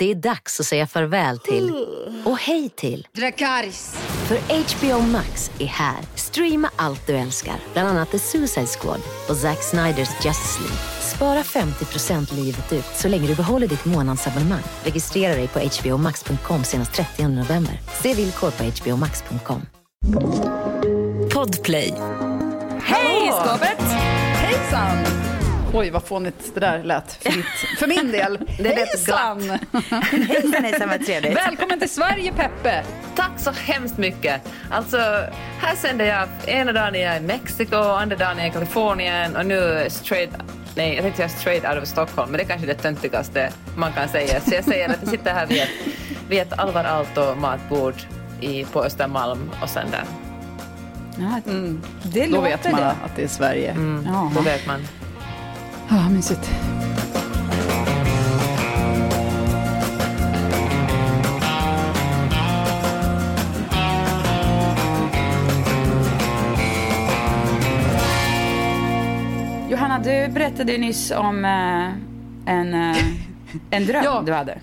Det är dags att säga farväl till och hej till Dracarys. För HBO Max är här. Streama allt du älskar, bland annat The Suicide Squad och Zack Sniders Justice League. Spara 50% livet ut så länge du behåller ditt månadsabonnemang. Registrera dig på hbomax.com senast 30 november. Se villkor på hbomax.com. Podplay. Hej skåpet! Hejsan! Oj, vad fånigt det där lät för, ditt, för min del. Det lät Hejsan! Hejsan, hejsan, vad trevligt. Välkommen till Sverige, Peppe! Tack så hemskt mycket. Alltså, här sänder jag ena dagen är jag i Mexiko, andra dagen är jag i Kalifornien och nu straight Nej, jag tänkte säga straight out of Stockholm, men det är kanske det töntigaste man kan säga. Så jag säger att jag sitter här vid ett, vid ett Alvar Aalto matbord i, på Östermalm och sen där. Mm. Det Då låter vet man det. att det är Sverige. Mm, då vet man. Ja, mysigt. Johanna, du berättade ju nyss om eh, en, eh, en dröm Ja. du hade.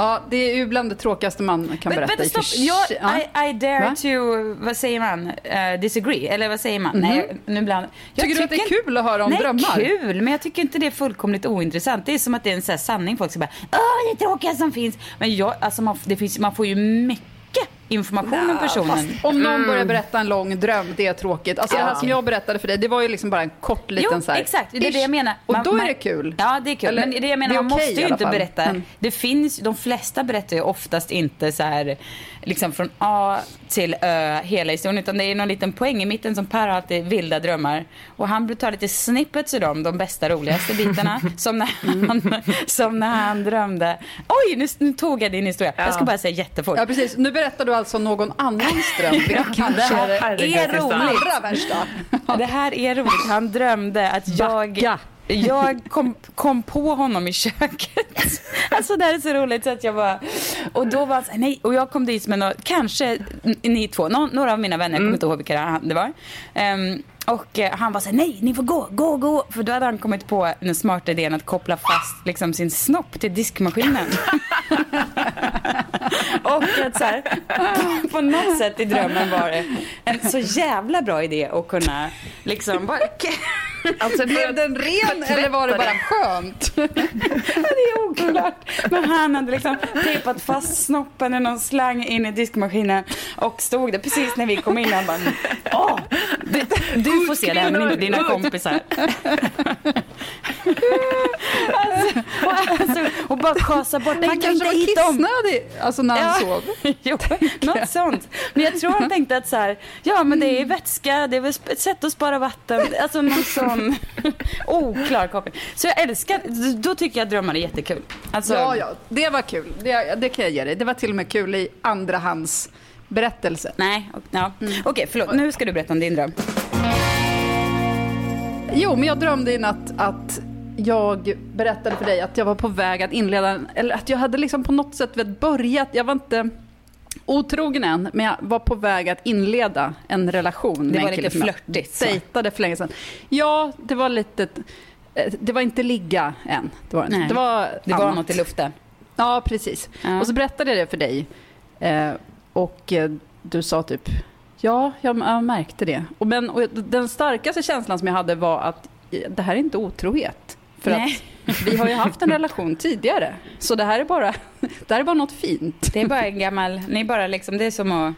Ja, det är ju bland det tråkigaste man kan berätta. Vänta, stopp. Jag, Ja. I, I dare Va? to, vad säger man, Eh, disagree? Eller vad säger man? Nej, nu bland, jag Tycker du att det är kul att höra om Nej, drömmar? kul, men jag tycker inte det är fullkomligt ointressant. Det är som att det är en sån sanning. Folk ska bara, åh, det är tråkiga som finns. Men jag, alltså man, det finns, man får ju mycket information om personen. Om någon börjar berätta en lång dröm, det är tråkigt. Alltså det här som jag berättade för dig, det var ju liksom bara en kort liten Jo, så här, exakt. Det är det jag menar. Och Man- då är det kul. Ja, det är kul. Eller, men det jag menar, det är man okej måste ju inte berätta. Mm. Det finns, de flesta berättar ju oftast inte så här, liksom från A till Ö hela historien, utan det är någon liten poäng i mitten som Per har alltid vilda drömmar. Och han tar lite snippets ur dem, de bästa, roligaste bitarna. som, när han, som när han drömde. Oj, nu, nu tog jag din historia. Jag ska bara säga jättefort. Ja, precis. Nu berättar du alltså någon annans dröm. Det kanske här är roligt. Det här är roligt. Han drömde att jag, Backa jag kom, kom på honom i köket. Alltså det här är så roligt så att jag bara... Och då var han så här, nej, och jag kom dit med några, kanske ni två, några av mina vänner, jag kommer inte ihåg vilka det var. Um, och eh, han var så här, nej, ni får gå, gå, gå. För då hade han kommit på den smarta idén att koppla fast liksom, sin snopp till diskmaskinen. och att så här, på något sätt i drömmen var det en så jävla bra idé att kunna liksom bara... Alltså, Blev den ren eller var det bara skönt? Det är oklart. Men han hade liksom tejpat fast snoppen i någon slang in i diskmaskinen och stod där precis när vi kom in. Han bara, åh, du, du får se det här med dina kompisar. Alltså, och, alltså, och bara kasa bort. Han kanske inte var kissnödig alltså när han Ja. sov. jo, något sånt. Men jag tror han tänkte att så här, ja men det är vätska, det är väl ett sätt att spara vatten. Alltså någon sån oklar koppling. Så jag älskar, då tycker jag att drömmar är jättekul. Alltså, Ja, ja, det var kul. Det, det kan jag ge dig. Det var till och med kul i andrahands berättelse. Nej, och- ja. okej förlåt. Nu ska du berätta om din dröm. Jo, men jag drömde i natt att jag berättade för dig att jag var på väg att inleda, eller att jag hade liksom på något sätt börjat, jag var inte otrogen än, men jag var på väg att inleda en relation med var en lite jag flörtigt. Dejtade för länge sedan. Ja, det var lite, eh, det var inte ligga än. Det var, det Nej. det var, Det var något i luften. Ja, precis. Ja. Och så berättade jag det för dig. Eh, och eh, du sa typ, ja, jag, jag märkte det. Och, men, och den starkaste känslan som jag hade var att det här är inte otrohet. För Nej. att vi har ju haft en relation tidigare. Så det här är bara, det här är bara något fint. Det är bara en gammal, ni bara liksom, det är som att,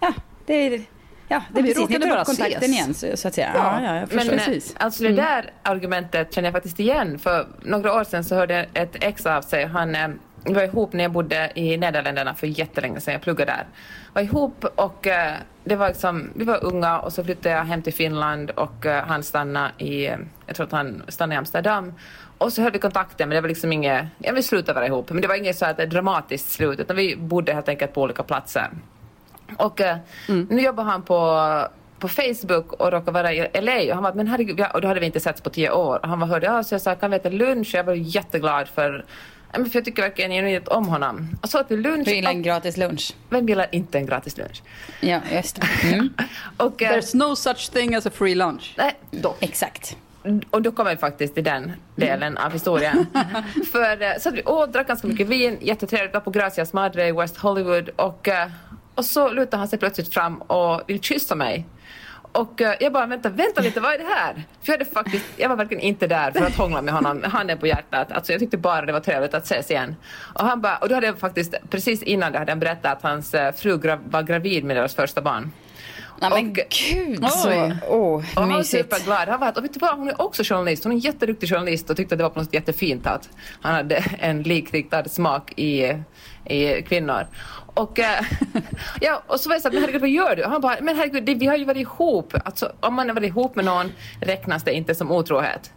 ja, det är, ja, det är precis, ni tar upp kontakten ses. igen så, så att säga. Ja, Ja, ja, Men eh, precis. alltså det där argumentet känner jag faktiskt igen. För några år sedan så hörde jag ett ex av sig. Han, eh, var ihop när jag bodde i Nederländerna för jättelänge sedan. Jag pluggade där. var ihop och eh, det var liksom, vi var unga och så flyttade jag hem till Finland och eh, han stannade i, jag tror att han stannade i Amsterdam. Och så höll vi kontakten men det var liksom inget, jag vill sluta vara ihop men det var inget så att ett dramatiskt slut utan vi bodde helt enkelt på olika platser. Och eh, nu jobbar han på på Facebook och råkade vara i LA och han var men herregud, ja, och då hade vi inte setts på tio år. Och han var hörde av sig och sa kan vi äta lunch? Och jag var jätteglad för, ja, men för jag tycker verkligen genuint om honom. Och så åt vi lunch. Du gillar en gratis lunch. vem gillar inte en gratis lunch? Ja, just det. Mm. Och, eh, There's no such thing as a free lunch. nej, Exakt. Och då kommer vi faktiskt till den delen av historien. För eh, så att vi åt, drack ganska mycket vin, jättetrevligt, var på Gracias Madre i West Hollywood och, eh, och så lutar han sig plötsligt fram och vill kyssa mig. Och eh, jag bara, vänta, vänta lite, vad är det här? För jag, hade faktiskt, jag var verkligen inte där för att hångla med honom, handen på hjärtat. Alltså jag tyckte bara det var trevligt att ses igen. Och, han bara, och då hade jag faktiskt, precis innan det hade han berättat att hans fru gra, var gravid med deras första barn. Nej, men Och- gud så... Åh, Och han var mysigt. superglad. Han var och vet du vad, hon är också journalist. Hon är en jätteduktig journalist och tyckte att det var på något sätt jättefint att han hade en likriktad smak i, i kvinnor. Och, eh, ja, och så var jag så att, men herregud vad gör du? Och han bara, men herregud det, vi har ju varit ihop. Alltså, om man har varit ihop med någon räknas det inte som otrohet.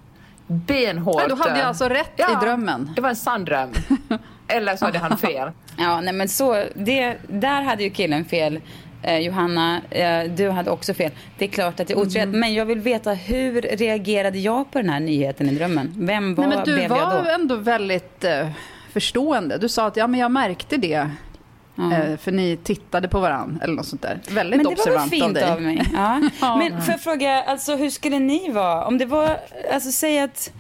Benhårt. Men du hade eh, alltså rätt ja, i drömmen. Det var en sann dröm. Eller så hade han fel. Ja, nej men så, det, där hade ju killen fel. Eh, Johanna, eh, du hade också fel. Det är klart att det är otroligt. Men jag vill veta hur reagerade jag på den här nyheten i drömmen? Vem var, Nej, men du var då? ändå väldigt eh, förstående. Du sa att ja, men jag märkte det. Eh, för ni tittade på varann eller något sånt där. Väldigt Men väl observant av fint dig. av, mig. Ja. Ja. Men får jag fråga, alltså, hur skulle ni vara? Om det var, alltså säg att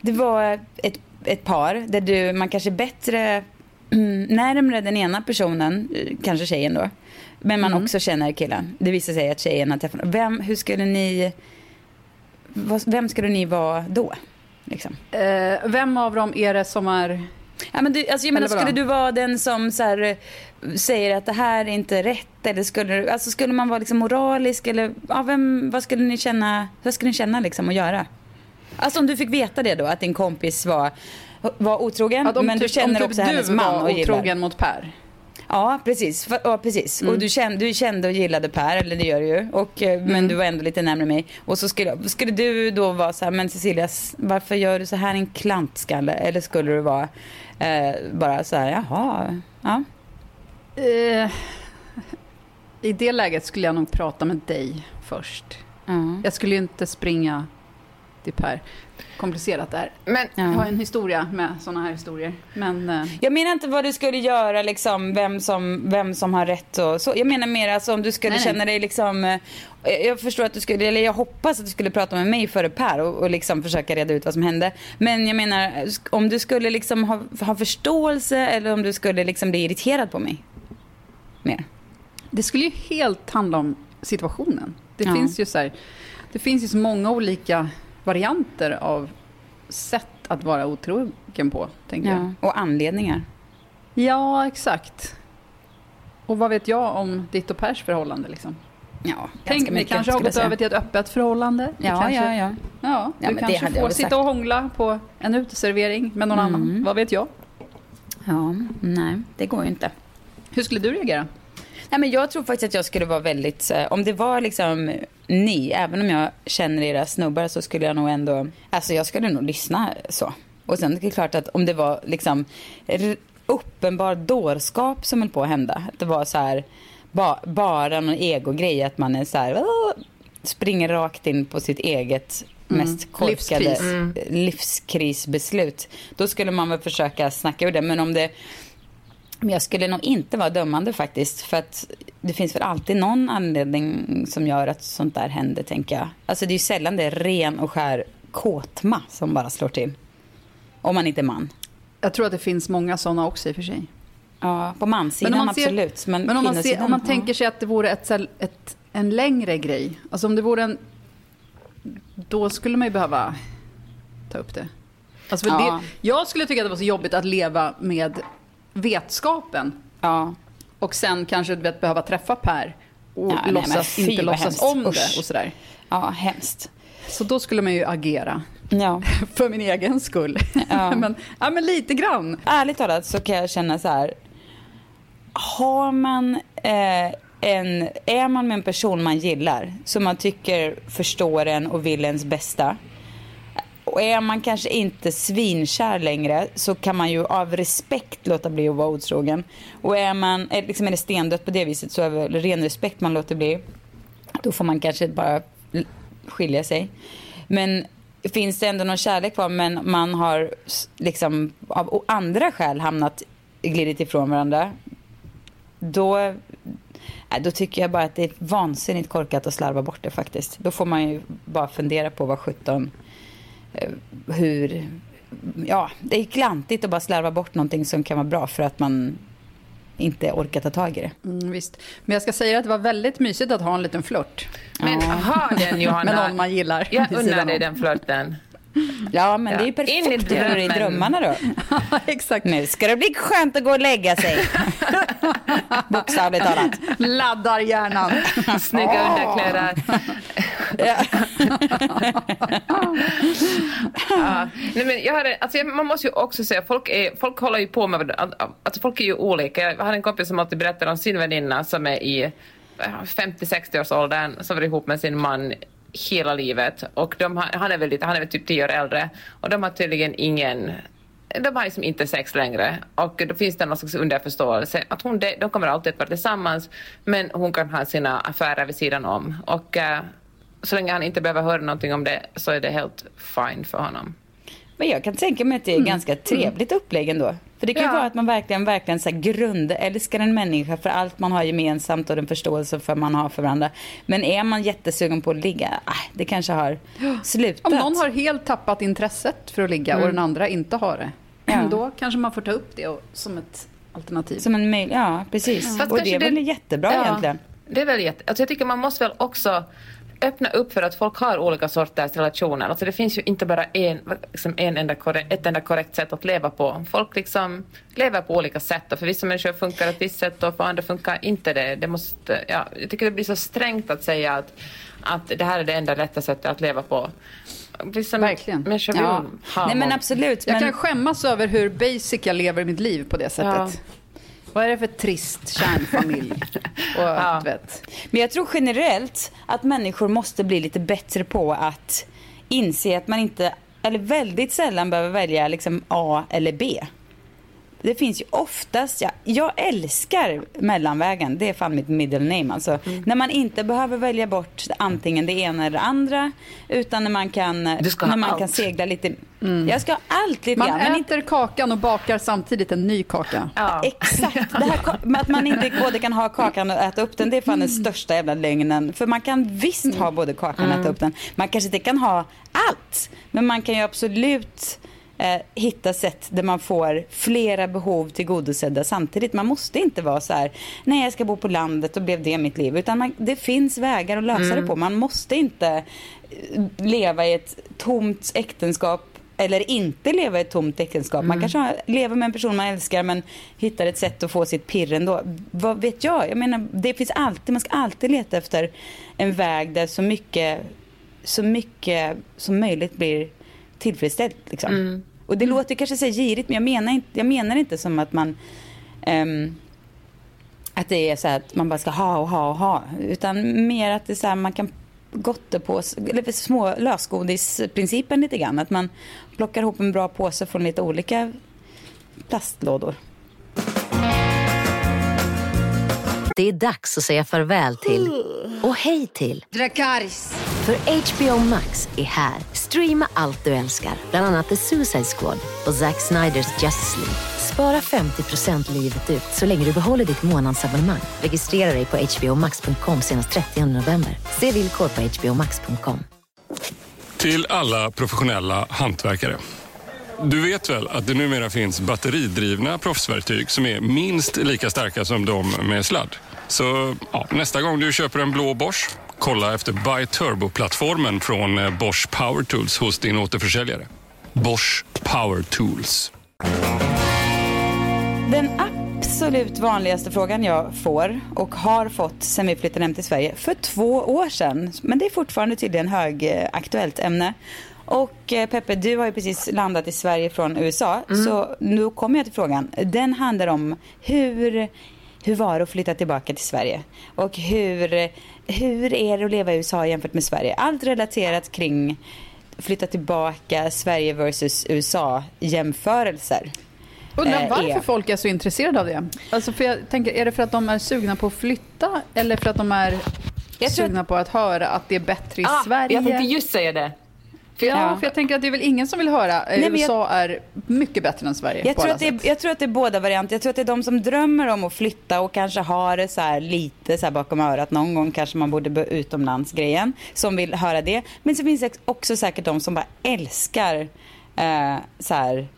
det var ett, ett par där du, man kanske är bättre mm, närmre den ena personen, eh, kanske tjejen då, men Mm. man också känner killen. Det visar sig att tjejen har träffat Vem, hur skulle ni, vem skulle ni vara då? Liksom? Eh, vem av dem är det som är... Ja, men du, alltså jag menar, skulle du vara den som så här, eh, säger att det här är inte rätt? Eller skulle, du- alltså skulle man vara liksom moralisk? Eller, ja, vem, vad skulle ni känna, vad skulle ni känna liksom att göra? Alltså om du fick veta det då, att din kompis var, var otrogen, om men du typ- känner om typ också hennes man var och gillar. otrogen mot Per. Ja, precis. Ja, precis. Mm. Och du kände, du kände och gillade Per, eller det gör du ju. Och, eh, Men Mm. du var ändå lite närmare mig. Och så skulle, skulle du då vara så här, men Cecilia, varför gör du så här en klantskalle? Eller skulle du vara eh, bara så här, jaha, ja. Eh, I det läget skulle jag nog prata med dig först. ja. Jag skulle ju inte springa till Per. Komplicerat där. Men Ja. Jag har en historia med sådana här historier. Men eh, Jag menar inte vad du skulle göra, liksom, vem, som, vem som har rätt och så. Jag menar mer alltså, om du skulle Nej, nej. känna dig liksom... eh, Jag förstår att du skulle, eller jag hoppas att du skulle prata med mig före Per och, och liksom försöka reda ut vad som hände. Men jag menar, om du skulle liksom ha, ha förståelse eller om du skulle liksom bli irriterad på mig. Mer. det skulle ju helt handla om situationen. Det, Ja. finns ju så här, det finns ju så många olika varianter av sätt att vara otrogen på, tänker jag. Ja. Och anledningar. Ja, exakt. Och vad vet jag om ditt och Pers förhållande? Liksom? Ja, Tänk, ganska ni mycket, kanske har jag gått över till ett öppet förhållande. Ja, kanske, ja, ja. ja. Du det kanske jag får sitta sagt. och hångla på en uteservering med någon Mm. annan. Vad vet jag? Ja, nej, det går ju inte. Hur skulle du reagera? Nej, men jag tror faktiskt att jag skulle vara väldigt, eh, om det var liksom ni, även om jag känner era snubbar så skulle jag nog ändå, alltså jag skulle nog lyssna så. Och sen är det klart att om det var liksom uppenbar dårskap som höll på att hända, att det var så här ba, bara någon egogrej, att man är så här, springer rakt in på sitt eget mest korkade Livskris. livskrisbeslut. Då skulle man väl försöka snacka ur det, men om det men jag skulle nog inte vara dömande faktiskt. För att det finns väl alltid någon anledning som gör att sånt där händer, tänker jag. Alltså det är ju sällan det är ren och skär kåtma som bara slår till. Om man inte är man. Jag tror att det finns många sådana också i och för sig. Ja, på mansidan absolut. Men, men om man, ser, om man tänker sig att det vore ett, ett, en längre grej. Alltså om det vore en... Då skulle man ju behöva ta upp det. Alltså Ja. det jag skulle tycka att det var så jobbigt att leva med vetskapen. Ja. Och sen kanske du vet, behöva träffa Per. Och Ja, nej, låtsas, fy, inte låtsas hemskt. om Usch. det och sådär. ja, hemskt. Så då skulle man ju agera. Ja. För min egen skull. Ja. men, ja, men lite grann. Ärligt talat så kan jag känna så här. Har man eh, en, är man med en person man gillar, som man tycker förstår en och vill ens bästa. Och är man kanske inte svinkär längre så kan man ju av respekt låta bli att vara otrogen. Och är man liksom är det stendött på det viset så är det väl ren respekt man låter bli. Då får man kanske bara skilja sig. Men finns det ändå någon kärlek kvar men man har liksom av andra skäl hamnat glidit ifrån varandra. Då, äh, då tycker jag bara att det är vansinnigt korkat att slarva bort det faktiskt. Då får man ju bara fundera på vad 17 hur... Ja, det är klantigt att bara slarva bort någonting som kan vara bra för att man inte orkar ta tag i det. Mm, visst. Men jag ska säga att det var väldigt mysigt att ha en liten flört. Men ha den Johanna. Med någon man gillar Jag unnar dig den flörten. Ja, men Ja, det är ju in i perfekt. Det i drömmen. drömmarna då? Exakt. Nu ska det bli skönt att gå och lägga sig. Bokstavligt talat. Laddar hjärnan. Snygga underkläder. Ja. Nej, men jag hade, alltså, man måste ju också säga, folk, är, folk håller ju på med alltså, folk är ju olika. Jag har en kompis som alltid berättar om sin väninna som är i 50-60 års åldern som var ihop med sin man hela livet. Och de har, han är väl lite, han är väl typ 10 år äldre. Och de har tydligen ingen de har liksom inte sex längre. Och då finns det någon slags underförståelse att hon, de, de kommer alltid att vara tillsammans men hon kan ha sina affärer vid sidan om. Och eh, så länge han inte behöver höra någonting om det så är det helt fine för honom. Men jag kan tänka mig att det är ganska trevligt upplägg ändå. För det kan ju Ja. vara att man verkligen, verkligen så här grundälskar en människa för allt man har gemensamt och den förståelse för man har för varandra. Men är man jättesugen på att ligga, äh, det kanske har slutat. Om någon har helt tappat intresset för att ligga och den andra inte har det. Ja. Då kanske man får ta upp det och, som ett alternativ. Som en mail, ja precis. Fast Och det är väl jättebra ja, egentligen. Det är väl jätte... Alltså jag tycker man måste väl också öppna upp för att folk har olika sorters relationer. Alltså det finns ju inte bara en, liksom en enda korrekt, ett enda korrekt sätt att leva på. Folk liksom lever på olika sätt och för vissa människor funkar det ett visst sätt och för andra funkar inte det. det måste, ja, jag tycker det blir så strängt att säga att, att det här är det enda rätta sättet att leva på. Vissa Verkligen. människor vill Ja. ha Nej men absolut. Jag men... kan skämmas över hur basic jag lever mitt liv på det sättet. Ja. Vad är det för trist kärnfamilj? Och, Ja. vet. Men jag tror generellt att människor måste bli lite bättre på att inse att man inte, eller väldigt sällan behöver välja liksom A eller B. Det finns ju oftast, ja, jag älskar mellanvägen, det är fan mitt middle name alltså. Mm. När man inte behöver välja bort antingen det ena eller det andra, utan när man kan, när man allt. kan segla lite. Jag ska ha allt lite Man grann. äter kakan och bakar samtidigt en ny kaka. Ja. Exakt. Det här, att man inte både kan ha kakan och äta upp den, det är fan den största jävla lögnen. För man kan visst ha både kakan och äta upp den. Man kanske inte kan ha allt, men man kan ju absolut eh, hitta sätt där man får flera behov tillgodosedda samtidigt. Man måste inte vara så här, nej jag ska bo på landet och blev det mitt liv. Utan man, det finns vägar att lösa det på. Man måste inte eh, leva i ett tomt äktenskap eller inte leva i ett tomt äktenskap. Man kanske har, lever med en person man älskar men hittar ett sätt att få sitt pirr ändå. Vad vet jag? Jag menar, det finns alltid, man ska alltid leta efter en väg där så mycket, så mycket som möjligt blir tillfredsställt. Liksom. Och det låter kanske så girigt men jag menar inte, jag menar inte som att man ehm, att det är så att man bara ska ha och ha och ha. Utan mer att det är så här man kan gotta på, eller små lösgodisprincipen lite grann. Att man plockar ihop en bra påse från lite olika plastlådor. Det är dags att säga farväl till och hej till. Dracarys. För HBO Max är här. Streama allt du älskar, bland annat The Suicide Squad och Zack Sniders Justice League. Spara 50% livet ut så länge du behåller ditt månadsabonnemang. Registrera dig på hbomax.com senast 30 november. Se villkor på hbomax.com. Till alla professionella hantverkare. Du vet väl att det numera finns batteridrivna proffsverktyg som är minst lika starka som de med sladd? Så ja, nästa gång du köper en blå Bosch, kolla efter Buy Turbo-plattformen från eh, Bosch Power Tools hos din återförsäljare. Bosch Power Tools. Den absolut vanligaste frågan jag får och har fått sen vi flyttade hem till Sverige för två år sedan, men det är fortfarande tydligen högaktuellt ämne. Och eh, Peppe, du har ju precis landat i Sverige från USA, så nu kommer jag till frågan. Den handlar om hur, hur var det att flytta tillbaka till Sverige? Och hur, hur är det att leva i USA jämfört med Sverige? Allt relaterat kring flytta tillbaka, Sverige versus USA jämförelser. Undrar eh, varför är- folk är så intresserade av det. Alltså för jag tänker, är det för att de är sugna på att flytta eller för att de är Jag sugna på att höra att det är bättre i Ah, Sverige? jag tänkte just säga det. För Ja, jag, för jag tänker att det är väl ingen som vill höra eh, Nej, men jag- USA är mycket bättre än Sverige Jag tror, att det är, jag tror att det är båda varianter. Jag tror att det är de som drömmer om att flytta och kanske har det så här lite så här bakom örat. Någon gång kanske man borde bo utomlands grejen. Som vill höra det. Men så finns det också säkert de som bara älskar eh, så här.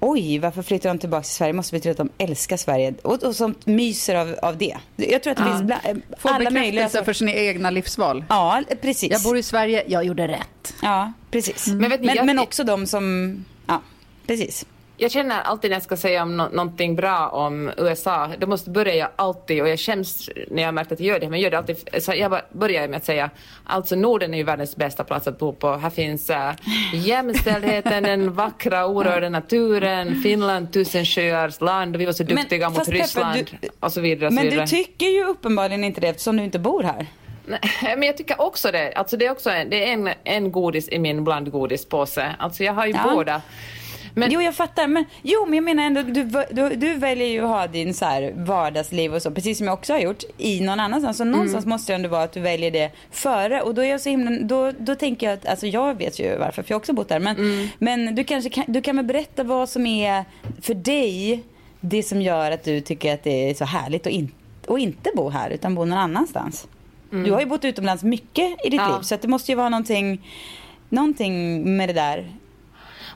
Oj, varför flyttar de tillbaka till Sverige? Måste betyda att de älskar Sverige. Och, och som myser av, av det. Jag tror att det finns bla, eh, Få alla möjliga... bekräftelse för sina egna livsval. Ja, precis. Jag bor i Sverige, jag gjorde rätt. Ja, precis. Men vet ni, men, jag- men också de som... Ja, precis. Jag känner alltid när jag ska säga om nå- någonting bra om USA, då måste börja jag alltid, och jag skäms när jag märkt att jag gör det, men jag gör det alltid, så jag börjar med att säga, alltså Norden är ju världens bästa plats att bo på. Här finns äh, jämställdheten, den vackra orörda naturen, Finland, tusen sjöars land, vi var så Men duktiga mot fast Peppa, Ryssland du- och så vidare. Och så Men vidare. du tycker ju uppenbarligen inte det eftersom du inte bor här. Nej, men jag tycker också det. Alltså det är också en, det är en, en godis i min blandgodispåse. Alltså jag har ju Ja. båda. Men, Jo, jag fattar. Men, jo, men jag menar ändå, du, du, du väljer ju att ha din så här vardagsliv och så, precis som jag också har gjort, i någon annanstans. Så någonstans måste det ändå vara att du väljer det före. Och då är jag så himla, då, då tänker jag att, alltså jag vet ju varför, för jag har också bott där. Men, men du kanske kan, du kan väl berätta vad som är för dig det som gör att du tycker att det är så härligt att, in, att inte bo här, utan bo någon annanstans. Du har ju bott utomlands mycket i ditt Ja. liv, så att det måste ju vara någonting, någonting med det där.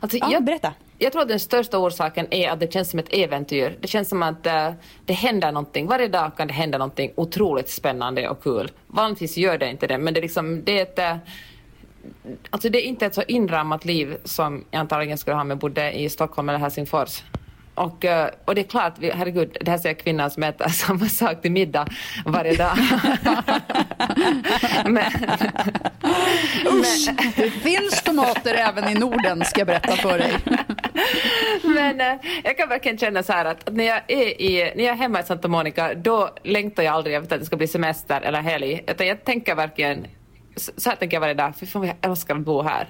alltså, Ja, jag, berätta jag tror att den största orsaken är att det känns som ett äventyr. Det känns som att eh, det händer någonting. Varje dag kan det hända någonting otroligt spännande och kul. Vanligtvis gör det inte det, men det är, liksom, det är ett... eh, Alltså det är inte ett så inramat liv som jag antagligen skulle ha om jag bodde i Stockholm eller Helsingfors. Och, eh, och det är klart, herregud, det här säger kvinnan som äter samma sak till middag varje dag. men, Usch, det finns tomater även i Norden ska jag berätta för dig. Men eh, jag kan verkligen känna så här att, när, jag är i, när jag är hemma i Santa Monica då längtar jag aldrig efter att det ska bli semester eller helg. Utan jag tänker verkligen, så här tänker jag varje dag, för fan vad jag älskar att bo här.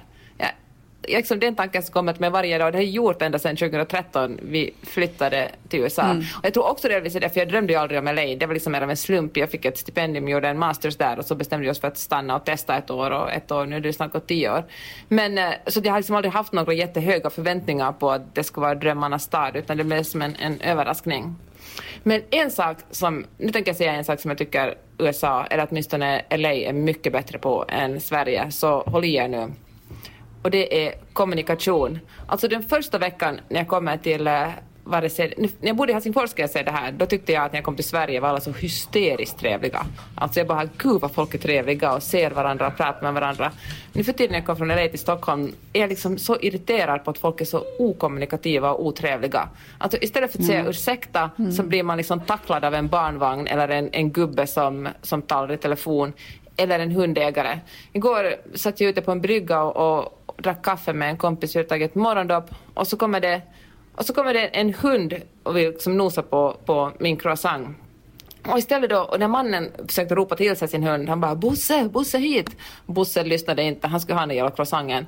Liksom, det är en tanke som till mig varje dag det har jag gjort ända sedan 2013 vi flyttade till USA. Och jag tror också delvis det, för jag drömde ju aldrig om LA. Det var liksom mer av en slump. Jag fick ett stipendium, gjorde en masters där och så bestämde vi oss för att stanna och testa ett år och ett år, nu är det snart gått tio år. Men eh, så jag har liksom aldrig haft några jättehöga förväntningar på att det ska vara drömmarnas stad utan det blev som en, en överraskning. Men en sak som, nu tänker jag säga en sak som jag tycker USA, eller åtminstone LA, är mycket bättre på än Sverige, så håll i er nu och det är kommunikation. Alltså den första veckan när jag kommer till eh, vare sig, nu- när jag bodde i Helsingfors ska jag säga det här, då tyckte jag att när jag kom till Sverige var alla så hysteriskt trevliga. Alltså jag bara, gud vad folk är trevliga och ser varandra och pratar med varandra. Nu för tiden när jag kom från LA till Stockholm är jag liksom så irriterad på att folk är så okommunikativa och otrevliga. Alltså istället för att säga ursäkta så blir man liksom tacklad av en barnvagn eller en, en gubbe som, som talar i telefon eller en hundägare. Igår satt jag ute på en brygga och, och drack kaffe med en kompis, vi hade tagit ett morgondopp och så kommer det, och så kommer det en hund och vill liksom nosa på, på min croissant. Och istället då, och när mannen försökte ropa till sig sin hund, han bara ”Bosse, Bosse hit!” Bosse lyssnade inte, han skulle ha den jävla croissanten.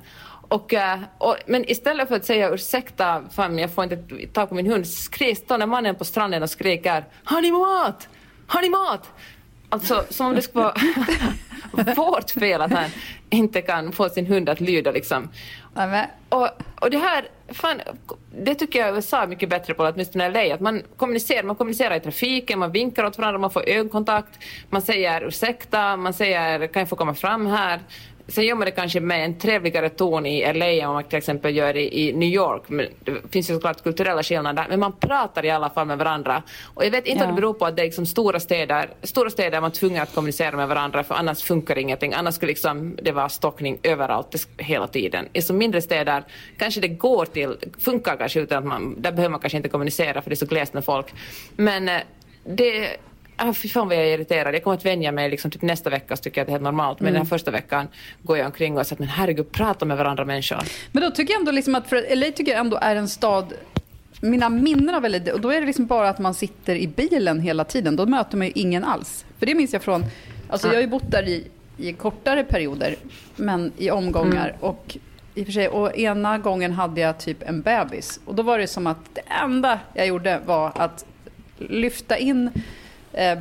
Och, eh, och, men istället för att säga ursäkta, fan jag får inte tag på min hund, skrik, står mannen på stranden och skriker ”Har ni mat? Har ni mat?” Alltså som om det skulle vara vårt fel att han inte kan få sin hund att lyda liksom. Och, och det här, fan, det tycker jag USA är mycket bättre på, åtminstone LA, att man kommunicerar, man kommunicerar i trafiken, man vinkar åt varandra, man får ögonkontakt, man säger ursäkta, man säger kan jag få komma fram här? Sen gör man det kanske med en trevligare ton i LA än man till exempel gör i, i New York. Men det finns ju såklart kulturella skillnader, men man pratar i alla fall med varandra. Och jag vet inte Ja. om det beror på att det är liksom stora städer, stora städer är man tvungen att kommunicera med varandra för annars funkar ingenting. Annars skulle liksom det vara stockning överallt hela tiden. I så mindre städer kanske det går till, funkar kanske utan att man, där behöver man kanske inte kommunicera för det är så glest med folk. Men eh, det Ah, fy fan vad jag är irriterad. Jag kommer att vänja mig liksom, typ nästa vecka så tycker jag att det är helt normalt. Men den här första veckan går jag omkring och säger men herregud, prata med varandra människor. Men då tycker jag ändå liksom att, för LA tycker jag ändå är en stad mina minnen av LA, och då är det liksom bara att man sitter i bilen hela tiden. Då möter man ju ingen alls. För det minns jag från, alltså jag har ju bott där i, i kortare perioder, men i omgångar. Och i och för sig, och ena gången hade jag typ en bebis. Och då var det som att det enda jag gjorde var att lyfta in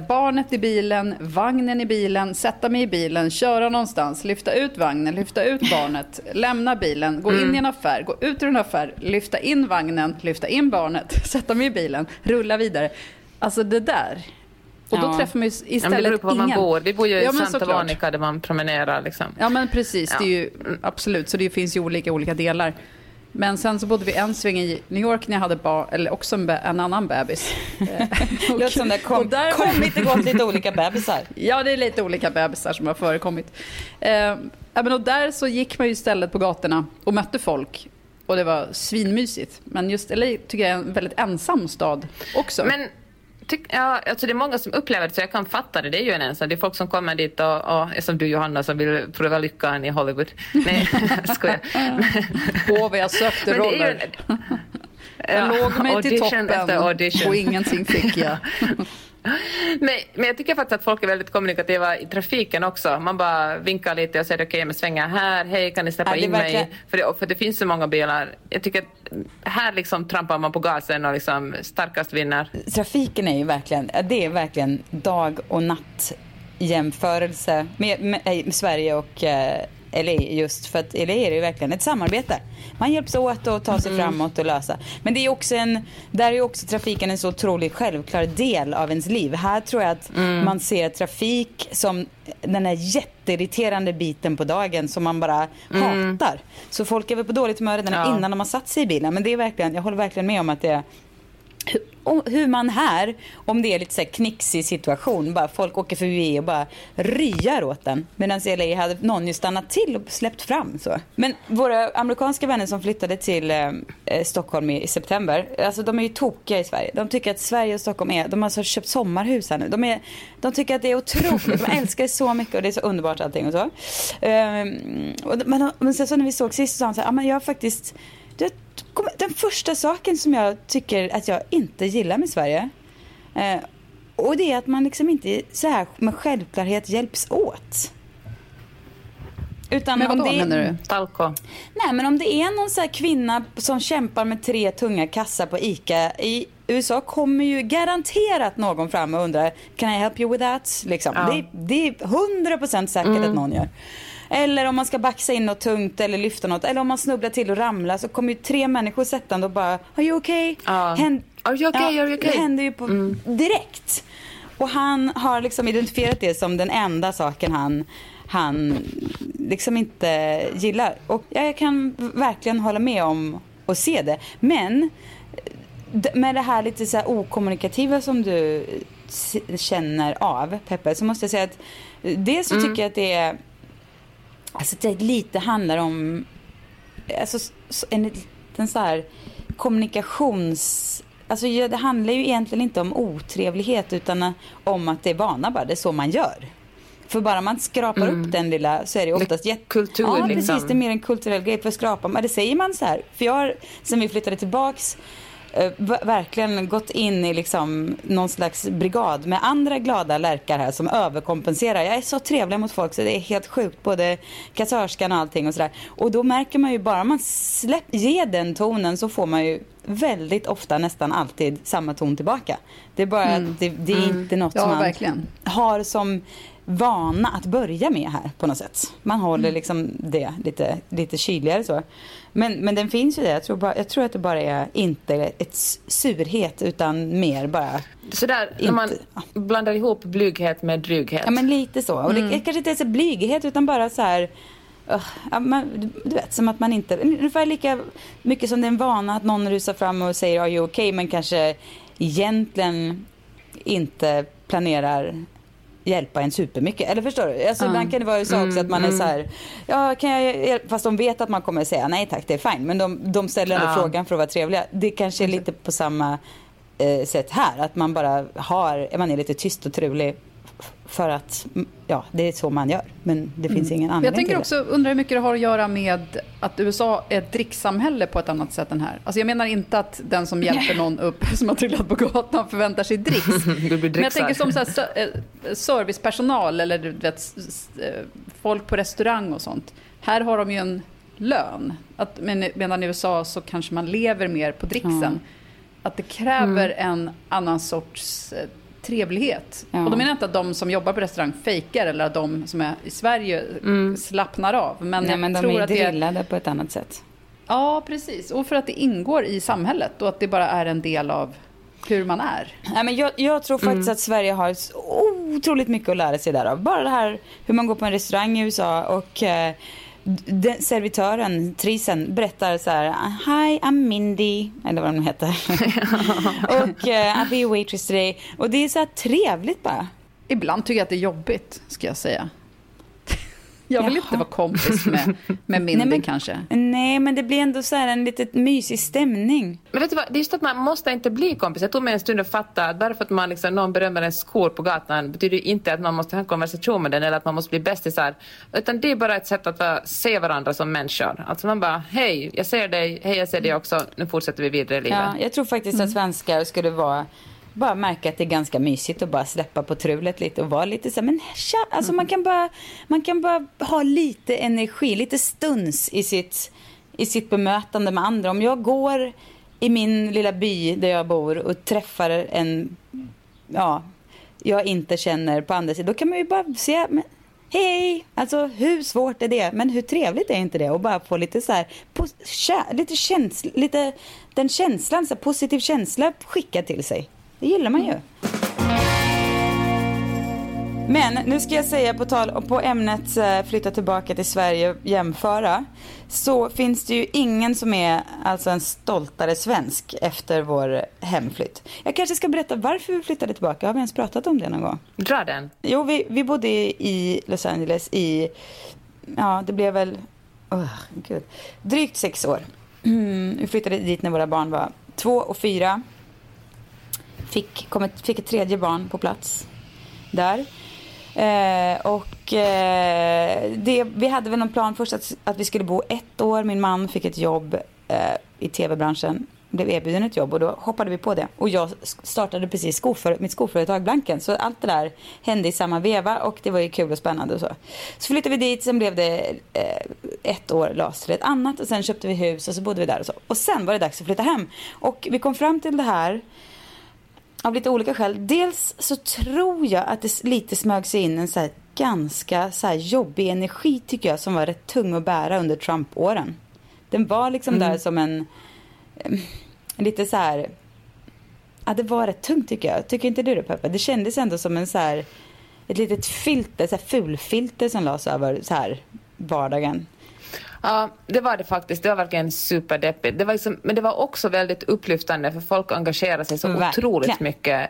barnet i bilen, vagnen i bilen, sätta mig i bilen, köra någonstans, lyfta ut vagnen, lyfta ut barnet, lämna bilen, gå in i en affär, gå ut ur en affär, lyfta in vagnen, lyfta in barnet, sätta mig i bilen, rulla vidare. Alltså det där. Och då Ja. träffar man ju Ja, men istället det beror på var ingen. man bor. Vi bor ju i Ja, Santa såklart. Monica där man promenerar. Liksom. Ja men precis, Ja. det är ju absolut. Så det finns ju olika olika delar. Men sen så bodde vi en sväng i New York när jag hade barn, eller också en, be- en annan bebis. Eh, och- Låter som det och kom, där var- kommit och gått lite olika bebisar. Ja, det är lite olika bebisar som har förekommit. Eh, men och där så gick man ju istället på gatorna och mötte folk. Och det var svinmysigt. Men just LA tycker jag är en väldigt ensam stad också. Men tyck, ja, alltså det är många som upplever det så jag kan fatta det. Det är ju en ensam. Det är folk som kommer dit och, och som du Johanna som vill pröva lyckan i Hollywood. Nej, skojar. Vad jag sökte roller. en- Jag låg mig till toppen audition. och ingenting fick jag. Men, men jag tycker faktiskt att folk är väldigt kommunikativa i trafiken också. Man bara vinkar lite och säger okej, okay, men svänger här, hej kan ni släppa Ja, in verkligen- mig? För det, för det finns så många bilar. Jag tycker att här liksom trampar man på gasen och liksom starkast vinner. Trafiken är ju verkligen, det är verkligen dag och natt jämförelse med, med, med Sverige och eh, LA just för att LA är det ju verkligen ett samarbete. Man hjälps åt att ta sig framåt och lösa. Men det är också en, där är ju också trafiken en så otroligt självklar del av ens liv. Här tror jag att man ser trafik som den här jätteirriterande biten på dagen som man bara hatar. Så folk är väl på dåligt humör redan Ja. innan de har satt sig i bilen. Men det är verkligen, jag håller verkligen med om att det är hur, och hur man här, om det är lite så här knixig situation, bara folk åker förbi och bara ryar åt den. Medan i LA hade någon ju stannat till och släppt fram så. Men våra amerikanska vänner som flyttade till eh, eh, Stockholm i, i september, alltså de är ju tokiga i Sverige. De tycker att Sverige och Stockholm är, de har alltså köpt sommarhus här nu. De, är, de tycker att det är otroligt, de älskar det så mycket och det är så underbart allting och så. Ehm, och, men, men sen så när vi såg sist så sa han så här, ah, men jag har faktiskt den första saken som jag tycker att jag inte gillar med Sverige eh, och det är att man liksom inte så här med självklarhet hjälps åt. Utan Men om vadå det, menar du? Talco. Nej men om det är någon så här kvinna som kämpar med tre tunga kassar på ICA i USA kommer ju garanterat någon fram och undrar Can I help you with that? Liksom. Ja. Det, det är 100% säkert att någon gör. Eller om man ska baxa in något tungt eller lyfta något. Eller om man snubblar till och ramlar så kommer ju tre människor sättande och bara Are you okay? Ja. Hän- Are you okay? Ja, Are you okay? Det händer ju på direkt. Och han har liksom identifierat det som den enda saken han, han liksom inte gillar. Och jag kan verkligen hålla med om och se det. Men med det här lite så här okommunikativa som du s- känner av, Peppe, så måste jag säga att eh, dels så tycker jag att det är Alltså det lite handlar om alltså, en liten så här kommunikations... Alltså det handlar ju egentligen inte om otrevlighet utan eh, om att det är vana bara, det är så man gör. För bara man skrapar upp den lilla så är det oftast jätte... kultur, Ja, liksom. precis. Det är mer en kulturell grej. För skrapar man, det säger man så här. För jag har, sen vi flyttade tillbaks, verkligen gått in i liksom någon slags brigad med andra glada lärkar här som överkompenserar. Jag är så trevlig mot folk så det är helt sjukt. Både kassörskan och allting och sådär. Och då märker man ju bara man släpp, ger den tonen så får man ju väldigt ofta nästan alltid samma ton tillbaka. Det är bara att det, det är inte något Ja, som man verkligen. har som vana att börja med här på något sätt. Man håller liksom det lite, lite kyligare så. Men, men den finns ju där. Jag tror, bara, jag tror att det bara är inte ett surhet utan mer bara, Sådär, när Inte- man blandar ihop blyghet med dryghet. ja men lite så. Och det kanske inte är så blyghet utan bara så här Ugh, ja, man, du vet, som att man inte... Ungefär lika mycket som det är en vana att någon rusar fram och säger are you okay? Men kanske egentligen inte planerar hjälpa en supermycket. Eller förstår du? Alltså, Ibland kan det vara så också att man är så här, ja kan jag? Fast de vet att man kommer säga nej tack, det är fine. Men de, de ställer ändå Ja. frågan för att vara trevliga. Det kanske är lite på samma eh, sätt här. Att man bara har, man är lite tyst och trevlig för att, mm, ja det är så man gör. Men det finns ingen anledning Jag tänker också, undrar hur mycket det har att göra med att USA är ett dricksamhälle på ett annat sätt än här. Alltså jag menar inte att den som hjälper någon upp som har trillat på gatan förväntar sig dricks. Men jag tänker som så här, eh, servicepersonal eller du vet, eh, folk på restaurang och sånt. Här har de ju en lön. Att, men, medan i USA så kanske man lever mer på dricksen. Att det kräver en annan sorts eh, trevlighet. Ja. Och då menar jag inte att de som jobbar på restaurang fejkar eller att de som är i Sverige slappnar av. Men, Nej, jag men de tror är att det drillade på ett annat sätt. Ja, precis. Och för att det ingår i samhället och att det bara är en del av hur man är. Nej, men jag, jag tror faktiskt att Sverige har otroligt mycket att lära sig därav. Bara det här hur man går på en restaurang i USA och eh, den, servitören, trisen, berättar så här Hi, I'm Mindy, eller vad de heter. och eh, I'll be a waitress today. Och det är så här trevligt bara. Ibland tycker jag att det är jobbigt, ska jag säga. Jag vill Jaha. inte vara kompis med, med Mindy Nej, men- kanske. Nej, men det blir ändå så här en lite mysig stämning. Men vet du vad, det är just att man måste inte bli kompis. Jag tog mig en stund att fatta att bara för att man liksom, någon berömmer ens skor på gatan betyder inte att man måste ha en konversation med den eller att man måste bli bästisar. Utan det är bara ett sätt att vara, se varandra som människor. Alltså man bara, hej, jag ser dig, hej, jag ser dig också, nu fortsätter vi vidare i livet. Ja, jag tror faktiskt att svenskar skulle vara bara märka att det är ganska mysigt att bara släppa på trulet lite och vara lite så här, men tja, alltså man kan bara, man kan bara ha lite energi, lite stuns i sitt, i sitt bemötande med andra. Om jag går i min lilla by där jag bor och träffar en, ja, jag inte känner på andra sidan, då kan man ju bara säga, men, hej, alltså hur svårt är det? Men hur trevligt är inte det? Och bara få lite så här, lite känsla, lite den känslan, så här, positiv känsla skickad till sig. Det gillar man ju. Men nu ska jag säga på tal på ämnet eh, flytta tillbaka till Sverige och jämföra. Så finns det ju ingen som är alltså en stoltare svensk efter vår hemflytt. Jag kanske ska berätta varför vi flyttade tillbaka. Har vi ens pratat om det någon gång? Dra den. Jo, vi, vi bodde i Los Angeles i, ja det blev väl, oh, gud, drygt sex år. Mm, vi flyttade dit när våra barn var två och fyra. Fick, kom ett, fick ett tredje barn på plats där. Eh, och eh, det, vi hade väl någon plan först att, att vi skulle bo ett år. Min man fick ett jobb eh, i tv-branschen. Blev erbjuden ett jobb och då hoppade vi på det. Och jag startade precis skoför, mitt skoföretag Blanken. Så allt det där hände i samma veva och det var ju kul och spännande och så. Så flyttade vi dit, sen blev det eh, ett år las till ett annat och sen köpte vi hus och så bodde vi där och så. Och sen var det dags att flytta hem. Och vi kom fram till det här av lite olika skäl. Dels så tror jag att det lite smög sig in en så ganska så jobbig energi tycker jag som var rätt tung att bära under Trump-åren. Den var liksom där som en eh, lite så här ja det var rätt tungt tycker jag. Tycker inte du det Peppe? Det kändes ändå som en så här ett litet filter, så här fulfilter som lades över så här vardagen. Ja, det var det faktiskt. Det var verkligen superdeppigt. Det var liksom, men det var också väldigt upplyftande för folk engagerar sig så Verkligen. otroligt mycket.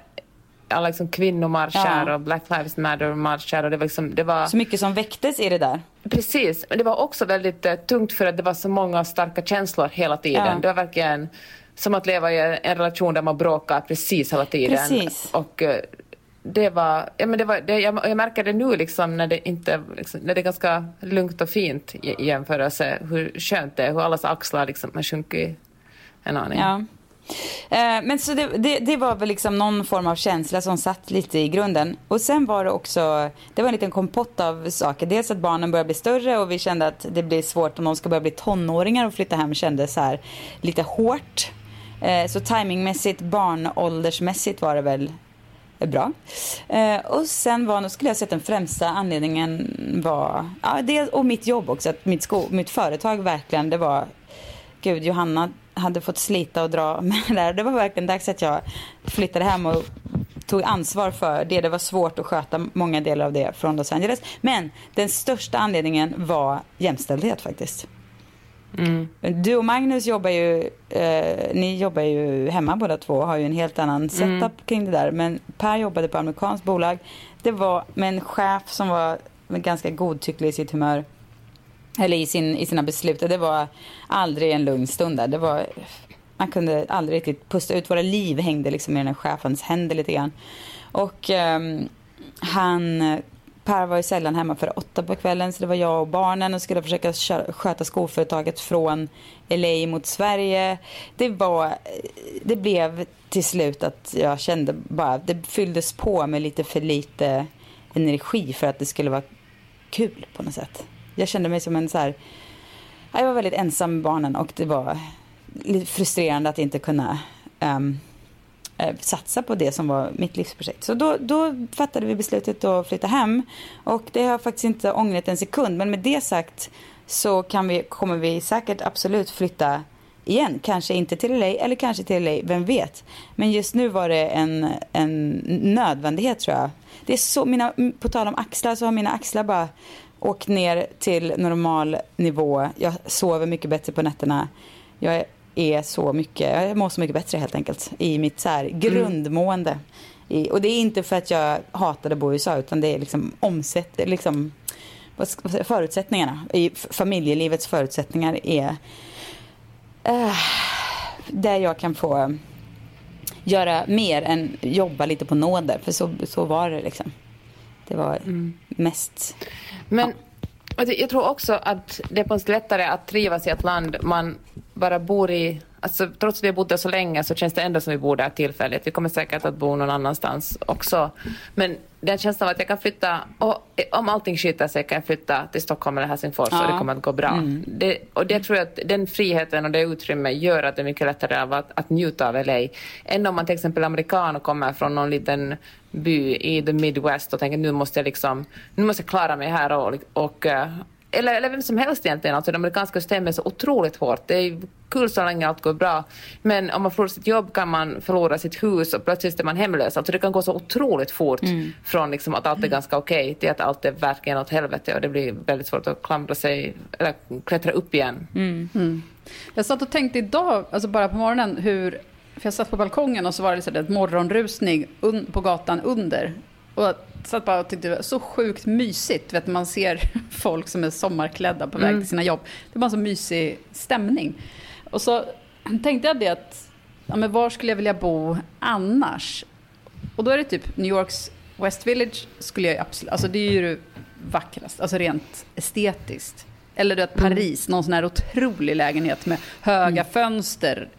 Alla liksom kvinnomarscher Ja. och Black Lives Matter-marscher och det var liksom, det var... Så mycket som väcktes i det där. Precis, men det var också väldigt eh, tungt för att det var så många starka känslor hela tiden. Ja. Det var verkligen som att leva i en relation där man bråkar precis hela tiden. Precis. Och eh, det var, ja, men det var det, jag, jag märker det nu liksom när det inte, liksom, när det är ganska lugnt och fint i, i jämförelse hur skönt det är, hur allas axlar liksom har sjunkit en aning. Ja. Eh, Men så det, det, det var väl liksom någon form av känsla som satt lite i grunden. Och sen var det också, det var en liten kompott av saker. Dels att barnen började bli större och vi kände att det blir svårt om de ska börja bli tonåringar och flytta hem kändes så här lite hårt. Eh, Så timingmässigt, barnåldersmässigt var det väl bra. Eh, och sen var, nog skulle jag säga att den främsta anledningen var, ja det och mitt jobb också, att mitt, sko, mitt företag verkligen, det var, gud Johanna hade fått slita och dra med det där. Det var verkligen dags att jag flyttade hem och tog ansvar för det. Det var svårt att sköta många delar av det från Los Angeles. Men den största anledningen var jämställdhet faktiskt. Mm. Du och Magnus jobbar ju, eh, ni jobbar ju hemma båda två och har ju en helt annan setup mm. kring det där. Men Per jobbade på amerikanskt bolag. Det var med en chef som var ganska godtycklig i sitt humör. Eller i, sin, i sina beslut. Det var aldrig en lugn stund där. Det var, man kunde aldrig riktigt pusta ut. Våra liv hängde liksom i den här chefens händer lite grann. Och eh, han Per var ju sällan hemma för åtta på kvällen så det var jag och barnen och skulle försöka sköta skoföretaget från LA mot Sverige. Det var, eh, det blev till slut att jag kände bara, det fylldes på med lite för lite energi för att det skulle vara kul på något sätt. Jag kände mig som en så här, jag var väldigt ensam med barnen och det var lite frustrerande att inte kunna um, eh, satsa på det som var mitt livsprojekt. Så då, då fattade vi beslutet att flytta hem. Och det har jag faktiskt inte ångrat en sekund. Men med det sagt så kan vi, kommer vi säkert absolut flytta igen. Kanske inte till LA eller kanske till LA, vem vet. Men just nu var det en, en nödvändighet tror jag. Det är så, mina, på tal om axlar så har mina axlar bara åkt ner till normal nivå. Jag sover mycket bättre på nätterna. Jag är är så mycket, jag mår så mycket bättre helt enkelt i mitt så här grundmående. Mm. I, och det är inte för att jag hatade att bo i USA utan det är liksom omsätt, liksom, förutsättningarna, i familjelivets förutsättningar är äh, där jag kan få göra mer än jobba lite på nåder. För så, så var det liksom. Det var mm. mest... Men ja. jag tror också att det är på lättare att trivas i ett land man bara bor i Alltså, trots att vi har bott där så länge så känns det ändå som vi bor där tillfälligt. Vi kommer säkert att bo någon annanstans också. Men den känslan av att jag kan flytta, och om allting skiter sig kan jag flytta till Stockholm eller Helsingfors ja. och det kommer att gå bra. Mm. Det, och det tror jag att den friheten och det utrymmet gör att det är mycket lättare av att, att njuta av LA. Än om man till exempel amerikan och kommer från någon liten by i the Midwest och tänker nu måste jag liksom, nu måste jag klara mig här och, och eller, eller vem som helst egentligen. Alltså det amerikanska systemet är så otroligt hårt. Det är kul så länge allt går bra. Men om man förlorar sitt jobb kan man förlora sitt hus och plötsligt är man hemlös. Alltså det kan gå så otroligt fort mm. från liksom att allt är ganska okej okay till att allt är verkligen åt helvete och det blir väldigt svårt att klamra sig eller klättra upp igen. Mm. Mm. Jag satt och tänkte idag, alltså bara på morgonen, hur för jag satt på balkongen och så var det liksom ett morgonrusning på gatan under. Och satt bara och tyckte det var så sjukt mysigt. Vet, man ser folk som är sommarklädda på väg mm. till sina jobb. Det var en så mysig stämning. Och så tänkte jag det att, ja, men var skulle jag vilja bo annars? Och då är det typ New Yorks West Village skulle jag absolut, alltså det är ju det vackraste, alltså rent estetiskt. Eller du Paris, någon sån här otrolig lägenhet med höga mm. fönster.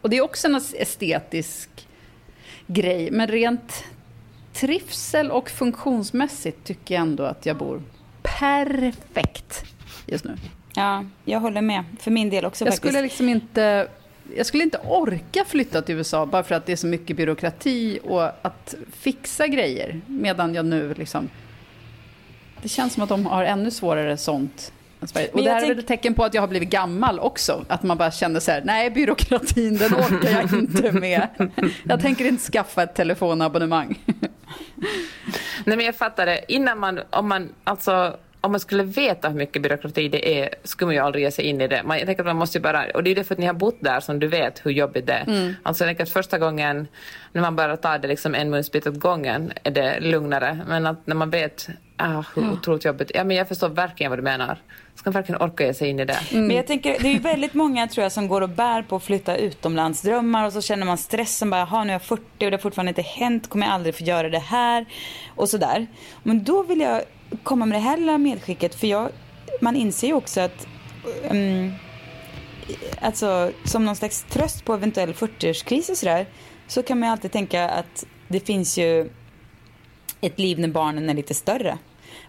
Och det är också en estetisk grej, men rent trivsel och funktionsmässigt tycker jag ändå att jag bor perfekt just nu. Ja, jag håller med. För min del också jag faktiskt. Skulle liksom inte, jag skulle inte orka flytta till USA bara för att det är så mycket byråkrati och att fixa grejer. Medan jag nu liksom... Det känns som att de har ännu svårare sånt och det här är väl ett tecken på att jag har blivit gammal också. Att man bara känner så här, nej byråkratin den orkar jag inte med. Jag tänker inte skaffa ett telefonabonnemang. Nej men jag fattar det. Innan man, om man, alltså om man skulle veta hur mycket byråkrati det är skulle man ju aldrig ge sig in i det. Man, jag tänker att man måste bara, och det är därför att ni har bott där som du vet hur jobbigt det är. Mm. Alltså jag tänker att första gången när man bara tar det liksom en munsbit åt gången är det lugnare. Men att när man vet ah, hur ja. otroligt jobbigt, ja men jag förstår verkligen vad du menar. Ska verkligen orka ge sig in i det. Mm. Men jag tänker, det är ju väldigt många tror jag som går och bär på att flytta utomlandsdrömmar och så känner man stressen bara, jaha nu är jag 40 och det har fortfarande inte hänt, kommer jag aldrig få göra det här och sådär. Men då vill jag komma med det här lilla medskicket för jag, man inser ju också att um, alltså som någon slags tröst på eventuell 40-årskris och sådär så kan man ju alltid tänka att det finns ju ett liv när barnen är lite större.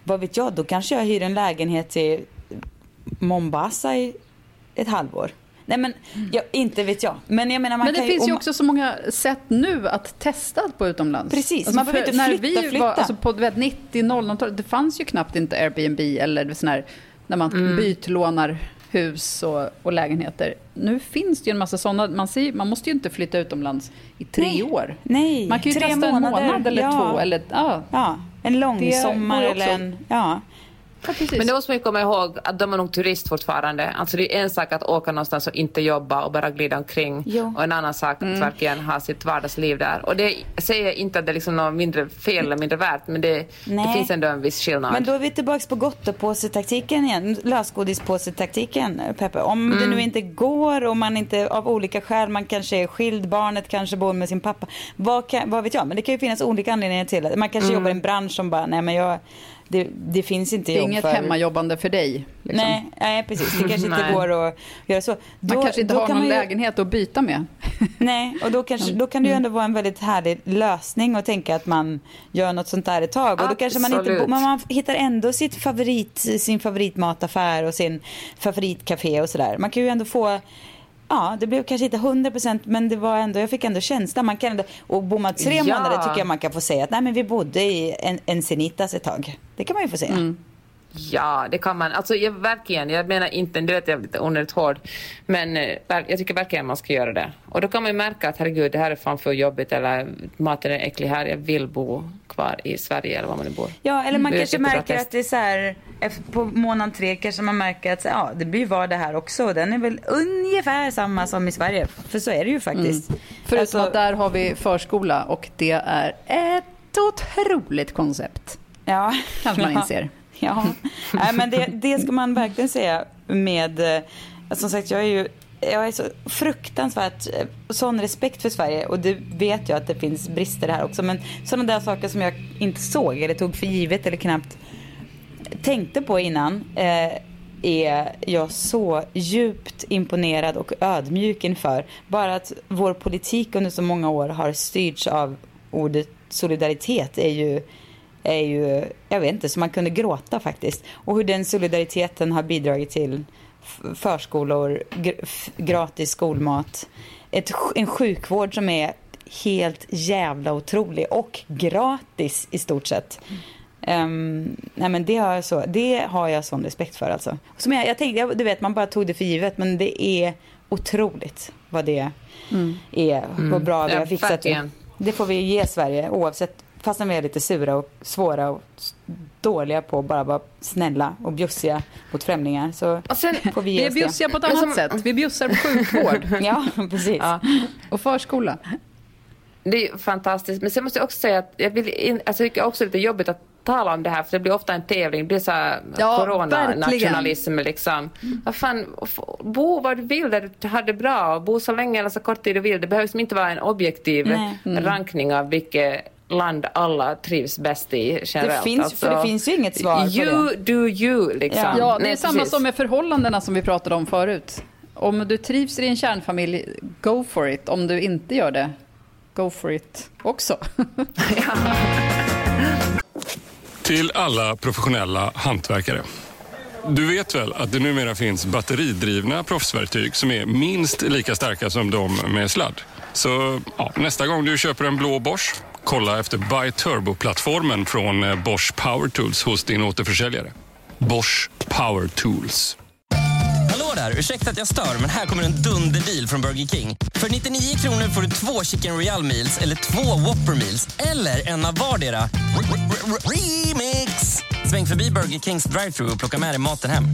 Vad vet jag, då kanske jag hyr en lägenhet till Mombasa i ett halvår. Nej men, jag, inte vet jag. Men jag menar man Men det kan finns ju, ju också så många sätt nu att testa på utomlands. Precis, alltså man behöver inte flytta, när vi flytta. Var, alltså på 90 00 det fanns ju knappt inte Airbnb eller sån här, när man mm. bytlånar hus och, och lägenheter. Nu finns det ju en massa sådana. Man, ser, man måste ju inte flytta utomlands i tre Nej. år. Nej, Man kan ju tre testa månader. en månad eller Ja. två. Eller, ja. Ja, en lång sommar eller en... Ja. Ja. Men det måste man ju komma ihåg att de är nog turist fortfarande. Alltså det är en sak att åka någonstans och inte jobba och bara glida omkring. Jo. Och en annan sak att Mm. verkligen ha sitt vardagsliv där. Och det säger jag inte att det är liksom något mindre fel eller mindre värt, men det, det finns ändå en viss skillnad. Men då är vi tillbaka på gottepåsetaktiken igen. Lösgodispåsetaktiken, Peppe. Om det nu inte går och man inte av olika skäl, man kanske är skild, barnet kanske bor med sin pappa. Vad, kan, vad vet jag? Men det kan ju finnas olika anledningar till det. Man kanske jobbar i en bransch som bara, nej men jag, det, det finns inte det är jobb inget för... hemmajobbande för dig. Liksom. Nej, nej, precis. Det kanske inte går att göra så. Man kanske inte har kan någon ju- lägenhet att byta med. Nej, och då, kanske, då kan det ju ändå vara en väldigt härlig lösning att tänka att man gör något sånt där ett tag. Och då kanske man inte men man hittar ändå sitt favorit, sin favoritmataffär och sin favoritcafé och sådär. Man kan ju ändå få Ja, det blev kanske inte 100% men det var ändå, jag fick ändå känslan. Man kan ändå, och bor man tre Ja. månader tycker jag man kan få säga att nej men vi bodde i en, en Senitas ett tag. Det kan man ju få säga. Ja, det kan man. Alltså jag, verkligen, jag menar inte, det vet jag är lite onödigt hård, men eh, jag tycker verkligen man ska göra det. Och då kan man ju märka att herregud, det här är fan för jobbigt eller maten är äcklig här, jag vill bo kvar i Sverige eller var man nu bor. Ja, eller man är kanske märker att det är så här, efter- på månad tre kanske man märker att ja, det blir vardag här också. och Den är väl ungefär samma som i Sverige. För så är det ju faktiskt. Förutom Alltså, att där har vi förskola och det är ett otroligt koncept. ja, Kanske man inser. Ja, Nej, men det, det ska man verkligen säga med, eh, som sagt jag är ju jag är så fruktansvärt eh, sån respekt för Sverige. Och det vet jag att det finns brister här också. Men sådana där saker som jag inte såg eller tog för givet eller knappt tänkte på innan eh, är jag så djupt imponerad och ödmjuk inför. Bara att vår politik under så många år har styrts av ordet solidaritet är ju, är ju, jag vet inte, så man kunde gråta faktiskt. Och hur den solidariteten har bidragit till förskolor, gratis skolmat, ett, en sjukvård som är helt jävla otrolig och gratis i stort sett. Ehm, nej men det har jag så, det har jag sån respekt för alltså. Som jag, jag tänkte, du vet man bara tog det för givet men det är otroligt vad det är, vad bra vi har fixat det. Det får vi ge Sverige oavsett, fastän vi är lite sura och svåra och dåliga på att bara vara snälla och bjussiga mot främlingar så Och sen, får vi Vi är oss det. bjussiga på ett annat som- sätt. Vi bjussar på sjukvård Ja, precis. ja, och förskola. det är fantastiskt. Men sen måste jag också säga att jag, vill in, alltså, också det är lite jobbigt att tala om det här för det blir ofta en tävling. Det blir så här Ja, coronanationalism liksom. Vad fan, bo var du vill där du har det bra och bo så länge eller så kort tid du vill. Det behöver inte vara en objektiv Nej. rankning av vilket land alla trivs bäst i generellt. finns- för det finns ju inget svar på You do you liksom. Ja. Ja, det är Nej, samma precis. som med förhållandena som vi pratade om förut. Om du trivs i din kärnfamilj, go for it. Om du inte gör det, go for it också. Till alla professionella hantverkare. Du vet väl att det numera finns batteridrivna proffsverktyg som är minst lika starka som de med sladd? Så ja, nästa gång du köper en blå Bosch, kolla efter Buy Turbo-plattformen från eh, Bosch Power Tools hos din återförsäljare. Bosch Power Tools. Hallå där! Ursäkta att jag stör, men här kommer en dunderdeal från Burger King. För 99 kronor får du två Chicken Royal Meals eller två Whopper Meals eller en av vardera. Remix! Sväng förbi Burger Kings drive-thru och plocka med dig maten hem.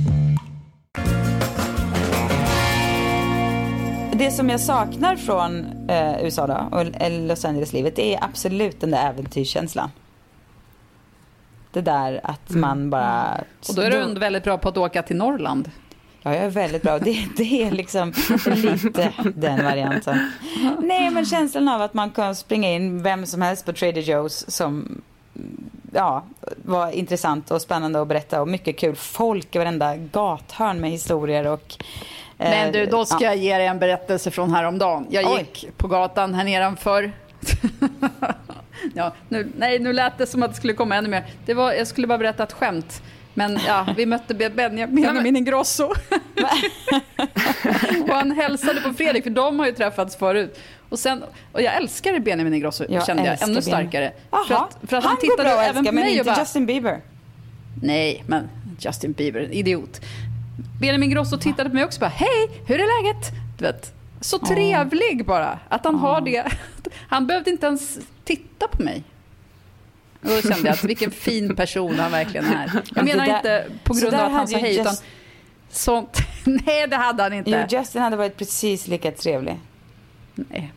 Det som jag saknar från eh, USA då, och Los Angeles-livet, är absolut den där äventyrskänslan. Det där att man bara... Och då är du ändå väldigt bra på att åka till Norrland. Ja, jag är väldigt bra. Det, det är liksom lite den varianten. Nej, men känslan av att man kan springa in vem som helst på Trader Joe's som ja, var intressant och spännande att berätta och mycket kul folk i varenda gathörn med historier och Men du, då ska ja. jag ge dig en berättelse från häromdagen. Jag Oj. gick på gatan här nedanför. ja, nu, nej, nu lät det som att det skulle komma ännu mer. Det var, jag skulle bara berätta ett skämt. Men ja, vi mötte Benja- Benjamin Ingrosso. och han hälsade på Fredrik, för de har ju träffats förut. Och, sen, och jag älskar Benjamin Ingrosso, Jag kände jag, ännu starkare. För att, för att han, han, tittade går bra att älska på men inte bara, Justin Bieber. Nej, men Justin Bieber, idiot. Benjamin Grosso tittade på mig också bara, hej, hur är läget? Du vet, så trevlig bara, att han har det. Han behövde inte ens titta på mig. Och då kände jag att vilken fin person han verkligen är. Jag menar där- inte på grund av att han sa hej, utan Just- sånt. Nej, det hade han inte. Jo, Justin hade varit precis lika trevlig. Nej.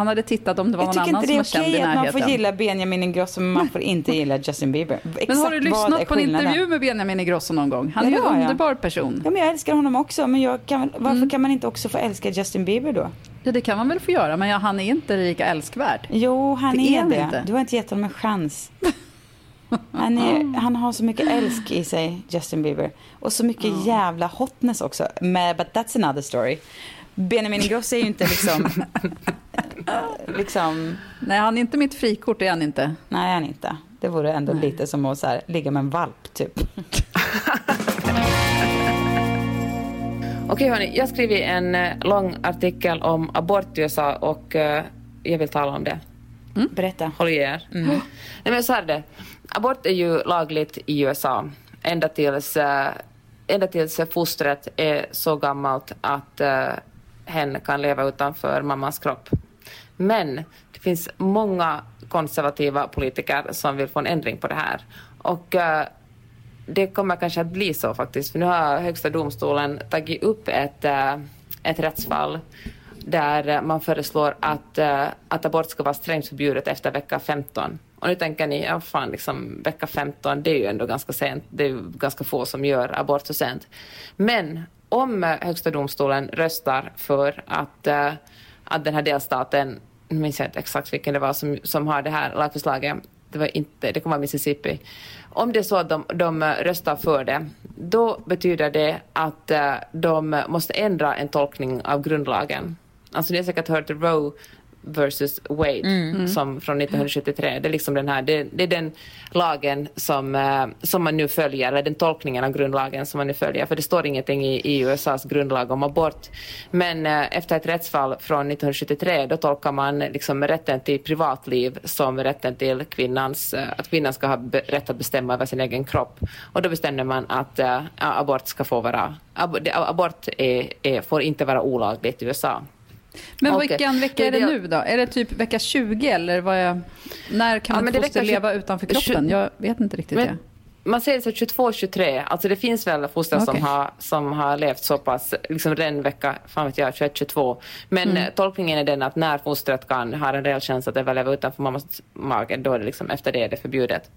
Han hade tittat om det var Jag någon tycker annan inte det som är var känd i okej att man får närheten. gilla Benjamin Ingrosso men man får inte gilla Justin Bieber. Exakt Men har du lyssnat är på en intervju med Benjamin Ingrosso någon gång? Han Ja, är ju det en jag. underbar person. Ja, men jag älskar honom också, men jag kan, varför kan man inte också få älska Justin Bieber då? Ja, det kan man väl få göra, men ja, han är inte lika älskvärd. Jo, han Det är, är det. inte. Du har inte gett honom en chans. Han, är, han har så mycket älsk i sig, Justin Bieber. Och så mycket jävla hotness också. Men, but that's another story. Benjamin Ingrosso är ju inte liksom... liksom Nej, han är inte mitt frikort, det är han inte. nej, han är inte. Det vore ändå lite som att så här, ligga med en valp, typ. Okej hörni, jag har skrivit en eh, lång artikel om abort i USA och eh, jag vill tala om det. Berätta. Håll i er. Nej, men så här är det. Abort är ju lagligt i USA ända tills, eh, ända tills fostret är så gammalt att eh, hen kan leva utanför mammas kropp. Men det finns många konservativa politiker som vill få en ändring på det här. Och uh, det kommer kanske att bli så faktiskt, för nu har Högsta domstolen tagit upp ett, uh, ett rättsfall där man föreslår att, uh, att abort ska vara strängt förbjudet efter vecka 15. Och nu tänker ni, ja fan, liksom, vecka 15, det är ju ändå ganska sent. Det är ju ganska få som gör abort så sent. Men om eh, Högsta domstolen röstar för att, uh, att den här delstaten, nu minns jag inte exakt vilken det var som, som har det här lagförslaget, det var inte, det kommer vara Mississippi. Om det är så att de, de eh, röstar för det, då betyder det att uh, de måste ändra en tolkning av grundlagen. Alltså ni har säkert hört Roe versus Wade som från 1973. Det är liksom den här, det, det är den lagen som, eh, som man nu följer, eller den tolkningen av grundlagen som man nu följer. För det står ingenting i, i USAs grundlag om abort. Men eh, efter ett rättsfall från 1973 då tolkar man liksom rätten till privatliv som rätten till kvinnans, eh, att kvinnan ska ha be- rätt att bestämma över sin egen kropp. Och då bestämde man att abort ska få vara, ab, abort är, är, får inte vara olagligt i USA. Men Okej. vilken vecka är det Det- nu då? Är det typ vecka 20 eller vad är, när kan Ja, det är foster leva 20 utanför kroppen? Jag vet inte riktigt det. Men man säger så 22, 23. Alltså det finns väl foster som, Okej. har, som har levt så pass, liksom redan vecka, fan vet jag, 21, 22. Men Mm. eh, tolkningen är den att när fostret kan, har en reell chans att överleva utanför mammas mage, då är det liksom efter det är det förbjudet.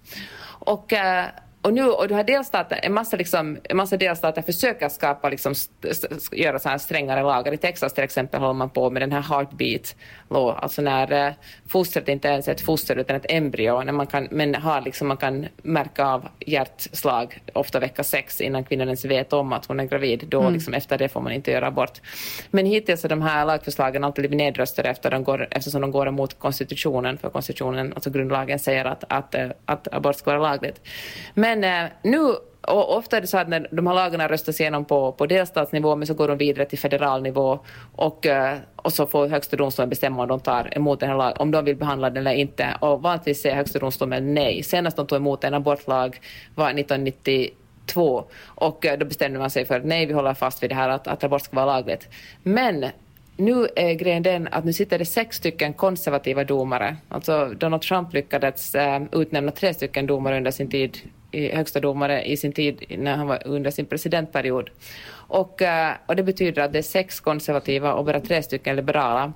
Och, eh, och nu, och du har delstater, en massa, liksom, en massa delstater försöker skapa, liksom, st- st- göra så här strängare lagar. I Texas till exempel håller man på med den här heartbeat law, alltså när eh, fostret inte ens är ett foster utan ett embryo, när man kan, men har liksom, man kan märka av hjärtslag, ofta vecka sex, innan kvinnan ens vet om att hon är gravid. Då liksom, efter det får man inte göra abort. Men hittills har de här lagförslagen alltid blivit nedröstade efter de går, eftersom de går emot konstitutionen, för konstitutionen, alltså grundlagen säger att, att, eh, att abort ska vara lagligt. Men eh, nu och ofta är det så att när de här lagarna röstas igenom på, på delstatsnivå men så går de vidare till federal nivå och, eh, och så får högsta domstolen bestämma om de tar emot den här lagen, om de vill behandla den eller inte. Och vanligtvis säger högsta domstolen nej. Senast de tog emot en abortlag var 1992 och eh, då bestämde man sig för att nej, vi håller fast vid det här att, att abort ska vara lagligt. Men nu är grejen den att nu sitter det sex stycken konservativa domare. Alltså Donald Trump lyckades eh, utnämna tre stycken domare under sin tid i högsta domare i sin tid när han var under sin presidentperiod. Och, eh, och det betyder att det är sex konservativa och bara tre stycken liberala.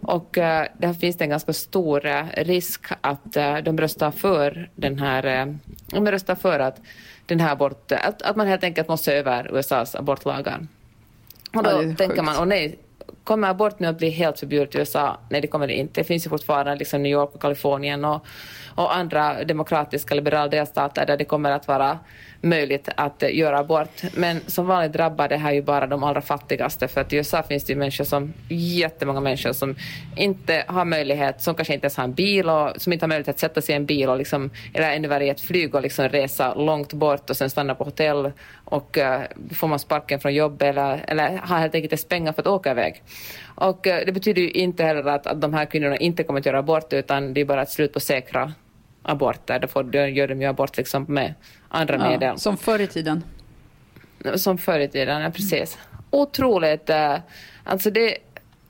Och eh, där finns det en ganska stor eh, risk att de röstar för den här, de röstar för att den här abort, att, att man helt enkelt måste se över USAs abortlagar. Och då Ja, tänker man, och nej, kommer abort nu att bli helt förbjudet i USA? Nej, det kommer det inte. Det finns ju fortfarande liksom New York och Kalifornien och, och andra demokratiska liberala delstater där det kommer att vara möjligt att göra abort. Men som vanligt drabbar det här ju bara de allra fattigaste för att i USA finns det ju människor som, jättemånga människor som inte har möjlighet, som kanske inte ens har en bil och som inte har möjlighet att sätta sig i en bil och liksom, eller ännu värre i ett flyg och liksom resa långt bort och sen stanna på hotell och uh, får man sparken från jobbet eller, eller har helt enkelt inte pengar för att åka iväg. Och eh, det betyder ju inte heller att, att de här kvinnorna inte kommer att göra abort utan det är bara ett slut på säkra aborter. Då gör de ju abort liksom med andra medel. Ja, som förr i tiden. Som förr i tiden, ja, precis. Otroligt. eh, Alltså det,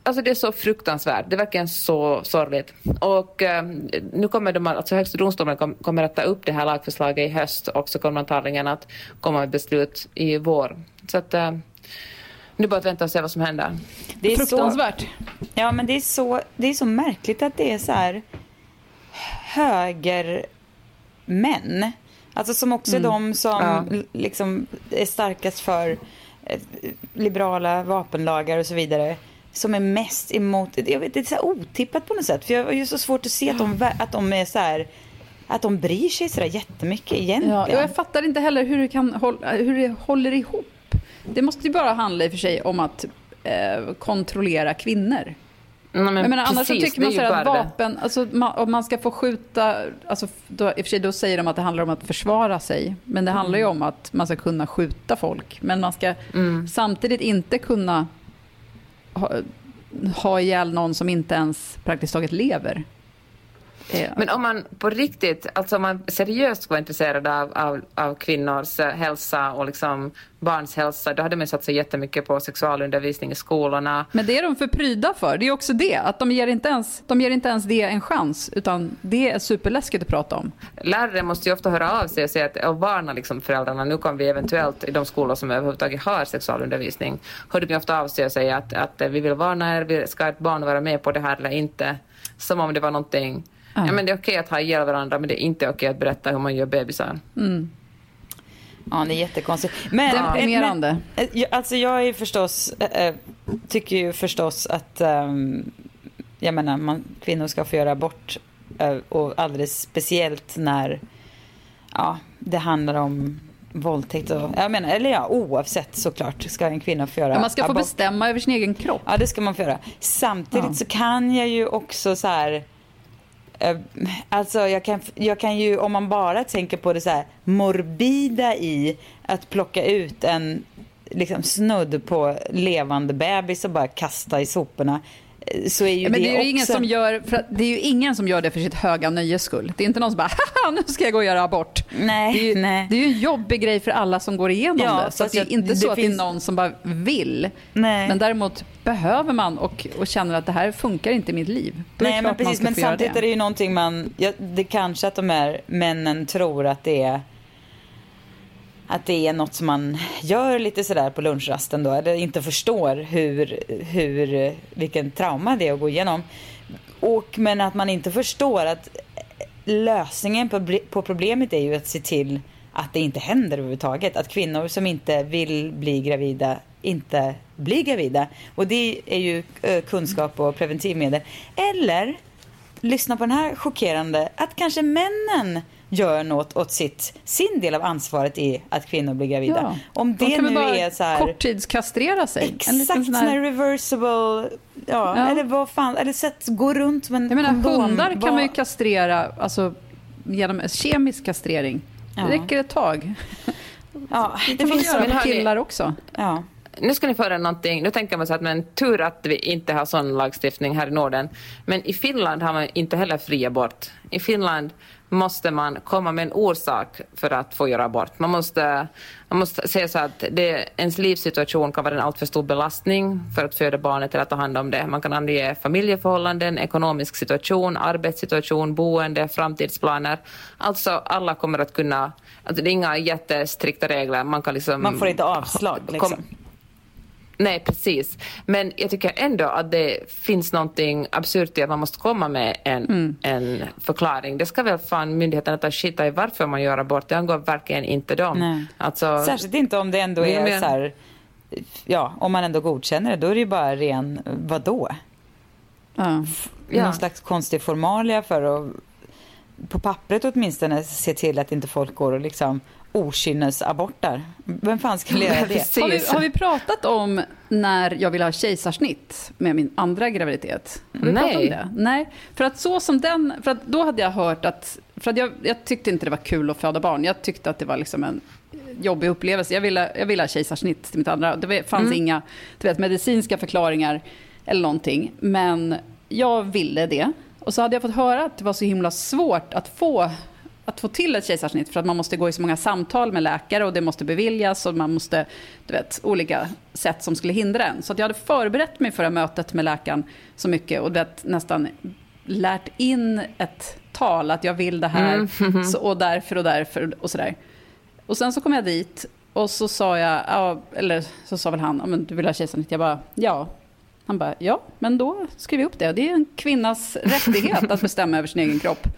alltså det är så fruktansvärt. Det är verkligen så sorgligt. Och eh, nu kommer de, alltså Högsta domstolen kom, kommer att ta upp det här lagförslaget i höst och så kommer antagligen att komma med beslut i vår. Så att eh, nu bara att vänta och se vad som händer. Det är Fruktansvärt. Så, ja, men det är, så, det är så märkligt att det är så här högermän. Alltså som också är de som Ja. liksom är starkast för eh, liberala vapenlagar och så vidare. Som är mest emot, jag vet, det är så här otippat på något sätt. För jag har ju så svårt att se att de, att de är så här, att de bryr sig så där jättemycket egentligen. Ja, och jag fattar inte heller hur det, kan hålla, hur det håller ihop. Det måste ju bara handla i och för sig om att eh, kontrollera kvinnor. Nej, men jag menar, annars så tycker man så att vapen, alltså, om man ska få skjuta, alltså, då, i och för sig då säger de att det handlar om att försvara sig. Men det handlar ju om att man ska kunna skjuta folk. Men man ska Mm. samtidigt inte kunna ha, ha ihjäl någon som inte ens praktiskt taget lever. Eh, Men om man på riktigt, alltså om man seriöst var intresserad av, av, av kvinnors hälsa och liksom barns hälsa, då hade man satsat jättemycket på sexualundervisning i skolorna. Men det är de för pryda för. Det är också det. Att de ger inte ens, de ger inte ens det en chans. Utan det är superläskigt att prata om. Lärare måste ju ofta höra av sig och, säga att, och varna liksom föräldrarna. Nu kommer vi eventuellt i de skolor som överhuvudtaget har sexualundervisning. Hörde de ofta av sig och säga att, att vi vill varna er, vi- ska ett barn vara med på det här eller inte? Som om det var någonting. Ja. men det är okej att ha ihjäl varandra men det är inte okej att berätta hur man gör bebisar. Ja, det är jättekonstigt. Men, Deprimerande. Men, eh, jag- alltså jag är förstås, eh, eh, tycker ju förstås att ehm, jag menar, man, kvinnor ska få göra abort. eh, och alldeles speciellt när ja, det handlar om våldtäkt. Och, jag menar, eller ja, oavsett såklart ska en kvinna få göra Ja, man ska få abort. bestämma över sin egen kropp. Ja, det ska man få göra. Samtidigt Ja. så kan jag ju också så här... Eh, alltså jag kan, jag kan ju, om man bara tänker på det så här morbida i att plocka ut en liksom snudd på levande bebis och bara kasta i soporna. Så är ju men det, är ju ingen som gör, det är ju ingen som gör det för sitt höga nöjes skull. Det är inte någon som bara haha nu ska jag gå och göra abort. Nej, Det är ju, nej. det är ju en jobbig grej för alla som går igenom Ja, det. Så att fast det är jag- inte det så att det finns- är någon som bara vill. Nej. Men däremot behöver man och, och känner att det här funkar inte i mitt liv. Då det Nej, men precis. Men samtidigt det. är det ju någonting man... Ja, det kanske att de här männen tror att det är... Att det är något som man gör lite sådär på lunchrasten då. Eller inte förstår hur, hur, vilken trauma det är att gå igenom. Och, men att man inte förstår att lösningen på, på problemet är ju att se till att det inte händer överhuvudtaget. Att kvinnor som inte vill bli gravida inte blir gravida. Och det är ju eh, kunskap och preventivmedel. Eller, lyssna på den här chockerande, att kanske männen gör något åt sitt, sin del av ansvaret i att kvinnor blir gravida. Ja. Om De det nu bara är så här... korttidskastrera sig. Exakt, sån här reversible, ja, Ja. eller vad fan, eller sätt, gå runt som en jag menar, kondom. hundar kan Vad- man ju kastrera alltså, genom kemisk kastrering. Ja. Det räcker ett tag. Ja, Det det finns med hörni- killar också. Ja. Nu ska ni få höra någonting. Nu tänker man så att men tur att vi inte har sån lagstiftning här i Norden. Men i Finland har man inte heller fri abort. I Finland måste man komma med en orsak för att få göra abort. Man måste, man måste säga så att det, ens livssituation kan vara en alltför stor belastning för att föda barnet eller ta hand om det. Man kan ange familjeförhållanden, ekonomisk situation, arbetssituation, boende, framtidsplaner. Alltså alla kommer att kunna, alltså det är inga jättestrikta regler. Man kan liksom... Man får inte avslag liksom. Kom- Nej, precis. Men jag tycker ändå att det finns någonting absurt i att man måste komma med en, Mm. en förklaring. Det ska väl fan myndigheterna ta skita i varför man gör abort. Det angår verkligen inte dem. Nej. Alltså, Särskilt inte om det ändå är men- så här, ja, om man ändå godkänner det, då är det ju bara ren, vadå? Ja. Ja. Någon slags konstig formalia för att, på pappret åtminstone, se till att inte folk går och liksom okynnesabortar. Vem fan skulle göra det? Har vi, har vi pratat om när jag ville ha kejsarsnitt med min andra graviditet? Har vi Nej. pratat om det? Nej. För att så som den, för att då hade jag hört att, för att jag, jag tyckte inte det var kul att föda barn. Jag tyckte att det var liksom en jobbig upplevelse. Jag ville, jag ville ha kejsarsnitt till mitt andra. Det fanns inga du vet, medicinska förklaringar eller någonting. Men jag ville det. Och så hade jag fått höra att det var så himla svårt att få att få till ett kejsarsnitt för att man måste gå i så många samtal med läkare och det måste beviljas och man måste, du vet, olika sätt som skulle hindra en. Så att jag hade förberett mig för det mötet med läkaren så mycket och vet, nästan lärt in ett tal att jag vill det här så, och därför och därför och sådär. Och sen så kom jag dit och så sa jag, ja, eller så sa väl han, ja, men du vill ha kejsarsnitt? Jag bara, ja. Han bara, ja, men då skriver vi upp det. Det är en kvinnas rättighet att bestämma över sin egen kropp.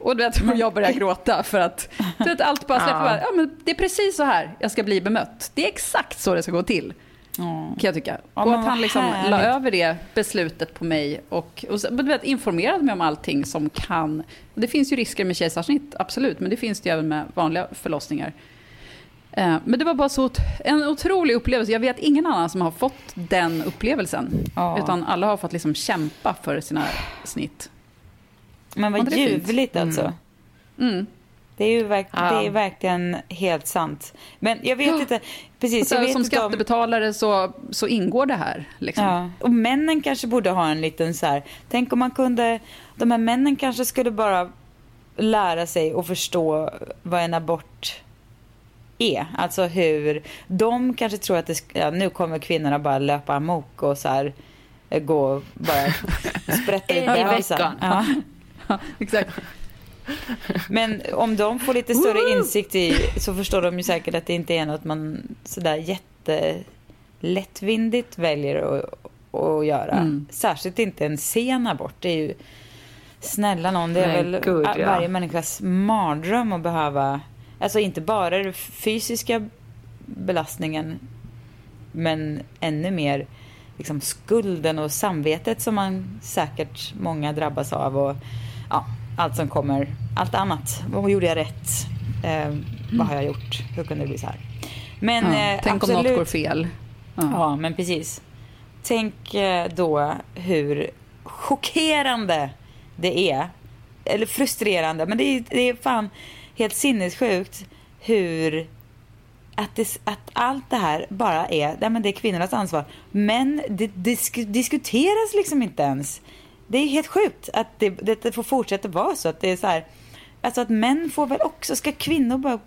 Och du vet, jag började gråta för att du vet, allt bara släpper. Ja. ja, men det är precis så här jag ska bli bemött. Det är exakt så det ska gå till. Kan jag tycka. Ja, och att han liksom la över det beslutet på mig och, och du vet, informerade mig om allting som kan. Det finns ju risker med kejsarsnitt, absolut, men det finns det ju även med vanliga förlossningar. Eh, Men det var bara så en otrolig upplevelse. Jag vet ingen annan som har fått den upplevelsen. Ja. Utan alla har fått liksom kämpa för sina snitt. Men vad Ja, fint. ljuvligt alltså. Mm. Det är ju verk- Ja. det är verkligen helt sant. Men jag vet inte, Och precis, så, jag vet som inte om... skattebetalare så, så ingår det här. Liksom. Ja. Och männen kanske borde ha en liten så här, tänk om man kunde, de här männen kanske skulle bara lära sig och förstå vad en abort är. Alltså hur, de kanske tror att det, sk- ja, nu kommer kvinnorna bara löpa amok och så här gå och bara sprätta ut i veckan. Ja. Exakt. Men om de får lite större insikt i så förstår de ju säkert att det inte är något man sådär jättelättvindigt väljer att, att göra. Mm. Särskilt inte en sen abort. Det är ju snälla någon, det är Nej, väl gud, ja. varje människas mardröm att behöva, alltså inte bara den fysiska belastningen men ännu mer liksom skulden och samvetet som man säkert många drabbas av och ja, allt som kommer, allt annat. Vad gjorde jag rätt? Eh, vad har jag gjort? Hur kunde det bli så här? Men Ja, eh, tänk om absolut, något går fel. Ja. Ja, men precis. Tänk eh, då hur chockerande det är. Eller frustrerande, men det är, det är fan helt sinnessjukt hur att, det, att allt det här bara är, nej men det är kvinnornas ansvar. Men det, disk, diskuteras liksom inte ens. Det är helt sjukt att det, det får fortsätta vara så. Att det är så här, alltså att män får väl också, ska kvinnor bara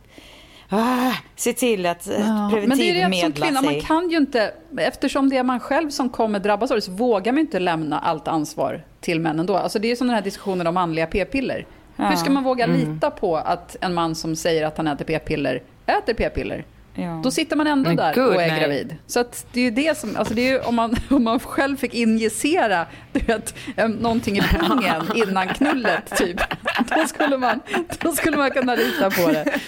ah, se till att Ja, men det är preventivmedla det som kvinna, sig? man kan ju inte, eftersom det är man själv som kommer drabbas av det, så vågar man inte lämna allt ansvar till männen då. Alltså det är som den här diskussionen om manliga p-piller. Hur ska man våga lita på att en man som säger att han äter p-piller, äter p-piller? Ja. Då sitter man ändå Men där gud, och är nej. gravid. Så att det är ju det som, alltså det är ju om man, om man själv fick injicera du vet, någonting i pungen innan knullet typ. Då skulle man, då skulle man kunna lita på det.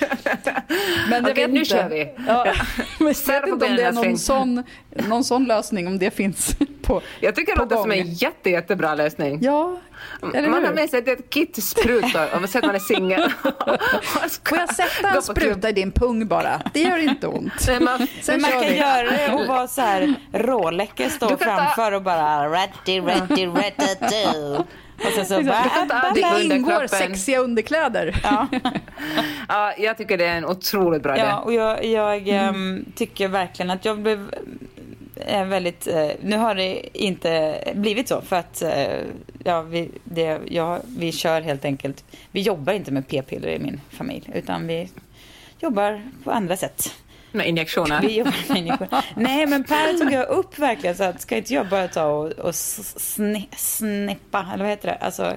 Men jag Okej, vet nu inte. kör vi. Ja, men jag vet inte om det är någon sån, någon sån lösning, om det finns på Jag tycker det låter som en jätte, jättebra lösning. Ja, man har med sig ett kit sprutor om man säger att man är singel. Får jag sätta en spruta i din pung bara? Det gör inte ont. Nej, man, Sen Men man kan vi. göra det och vara så här råläcker, stå kan ta- framför och bara ready, ready, ready, do. Och sen så bara... Det ingår sexiga underkläder. Ja, ja, jag tycker det är en otroligt bra idé. ja och jag, jag Mm. ehm, tycker verkligen att jag blev är väldigt, eh, nu har det inte blivit så för att eh, ja, vi, det, ja, vi kör helt enkelt, vi jobbar inte med p-piller i min familj utan vi jobbar på andra sätt. Med injektioner. Vi jobbar med människor. Nej, men Per tog jag upp verkligen så att ska inte jag bara ta och, och snippa, eller vad heter det? Alltså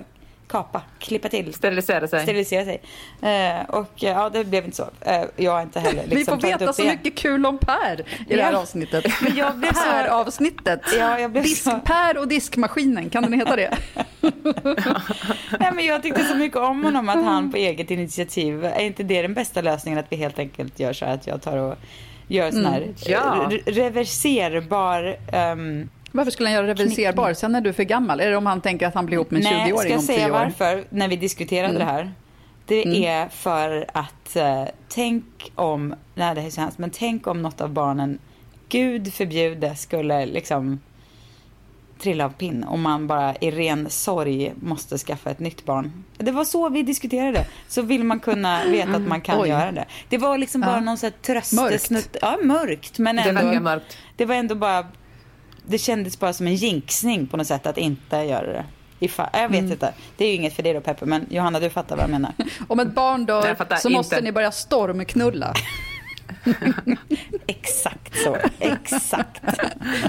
kapa, klippa till. Sterilisera sig. Sterilisera sig. Eh, och eh, ja, det blev inte så. Eh, jag har inte heller liksom Vi får veta så igen. mycket kul om Per i det här Ja. avsnittet. Men jag blev så- Per-avsnittet. Ja, jag blev så- Disk-Per och diskmaskinen, kan den heta det? Nej, men jag tyckte så mycket om honom att han på eget initiativ, är inte det den bästa lösningen att vi helt enkelt gör så här att jag tar och gör sån här Ja. re- reverserbar ehm, Varför skulle han göra reverserbar? Sen är du för gammal. Är det om han tänker att han blir ihop med en Nej, 20-åring ska jag om säga 10 år? varför när vi diskuterade Mm. det här? Det är för att eh, tänk om, nej det här är så hemskt, men tänk om något av barnen, gud förbjude, skulle liksom trilla av pinn om man bara i ren sorg måste skaffa ett nytt barn. Det var så vi diskuterade. Så vill man kunna veta att man kan Oj. göra det. Det var liksom bara Ja. någon sån här tröstesnutt. Ja, mörkt. Men Det ändå, verkar mörkt. det var ändå bara, det kändes bara som en jinxning på något sätt att inte göra det. Ifall, jag vet inte. Det är ju inget för dig då Peppe, men Johanna du fattar vad jag menar. Om ett barn dör så måste inte. ni börja stormknulla. Exakt så, exakt.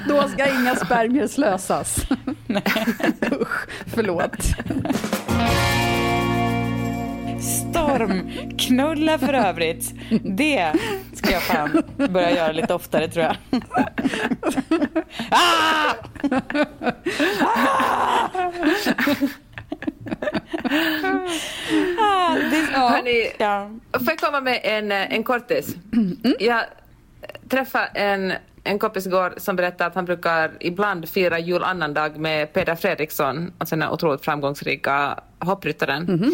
Då ska inga spermier slösas. Usch, förlåt. Stormknulla för övrigt. Det ska jag fan börja göra lite oftare tror jag. Ah! Ah, det, ja. Hörni, Ja. Får jag komma med en, eh, en kortis? Jag träffade en, en kompis igår som berättade att han brukar ibland fira jul annandag med Peder Fredriksson, alltså den otroligt framgångsrika hoppryttaren.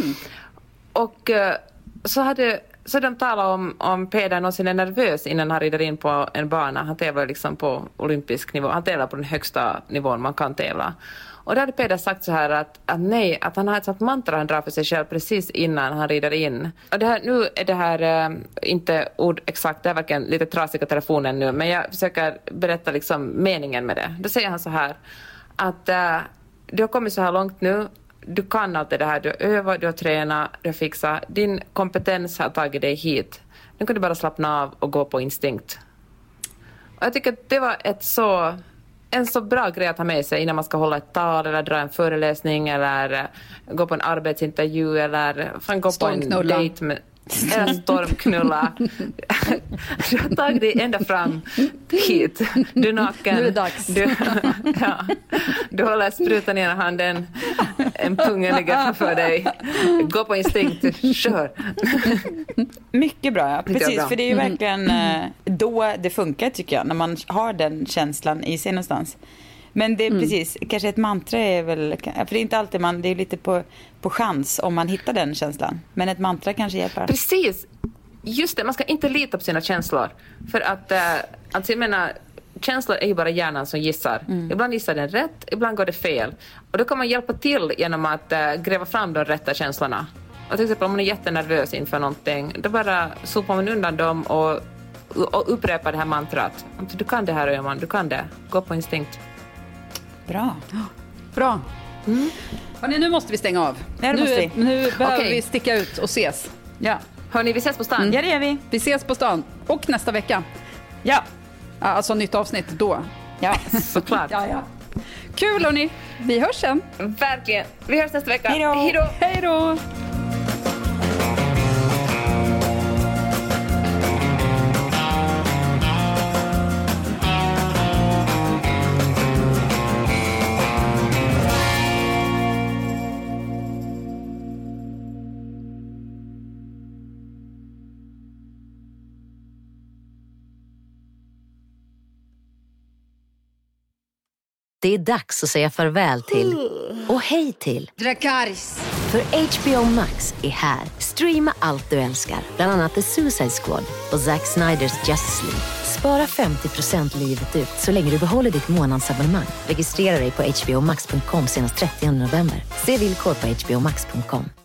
Och eh, så hade så de talade om, om Peder någonsin är nervös innan han rider in på en bana. Han tävlar liksom på olympisk nivå. Han tävlar på den högsta nivån man kan tävla. Och då hade Peder sagt så här att, att nej, att han har ett sånt mantra han drar för sig själv precis innan han rider in. Och det här, nu är det här äh, inte ord exakt, det är verkligen lite trasiga telefonen nu, men jag försöker berätta liksom meningen med det. Då säger han så här att äh, du har kommit så här långt nu, du kan allt det här, du har övat, du har tränat, du har fixat, din kompetens har tagit dig hit. Nu kan du bara slappna av och gå på instinkt. Och jag tycker att det var ett så, en så bra grej att ha med sig innan man ska hålla ett tal eller dra en föreläsning eller gå på en arbetsintervju eller fan, gå på en dejt med eller stormknulla. Du har tagit dig ända fram hit. Du är naken. Nu är det dags. Du, ja, du håller sprutan i ena handen, en pungen ligger framför dig. Gå på instinkt, kör. Mycket bra, ja. Precis, bra. för det är ju verkligen eh, då det funkar tycker jag, när man har den känslan i sig någonstans. Men det är precis, kanske ett mantra är väl, för det är inte alltid man, det är lite på, på chans om man hittar den känslan. Men ett mantra kanske hjälper. Precis. Just det, man ska inte lita på sina känslor. För att, eh, alltså jag menar, känslor är ju bara hjärnan som gissar. Ibland gissar den rätt, ibland går det fel. Och då kan man hjälpa till genom att eh, gräva fram de rätta känslorna. Och till exempel om man är jättenervös inför någonting, då bara sopar man undan dem och, och upprepar det här mantrat. Alltså, Du kan det här Öhman, du kan det. Gå på instinkt. Bra. Bra. Hörrni, nu måste vi stänga av. Ja, nu, måste vi. nu behöver Okej. vi sticka ut och ses. Ja. Hörni, vi ses på stan. Ja, det gör vi. Vi ses på stan. Och nästa vecka. Ja. Alltså nytt avsnitt då. Ja. Såklart. Ja, ja. Kul hörni. Vi hörs sen. Verkligen. Vi hörs nästa vecka. Hej då. Hej då! Det är dags att säga farväl till och hej till Dracarys. För HBO Max är här. Streama allt du älskar, bland annat The Suicide Squad och Zack Sniders Justice League. Spara 50% livet ut så länge du behåller ditt månadsabonnemang. Registrera dig på hbomax.com senast 30 november. Se villkor på hbomax.com.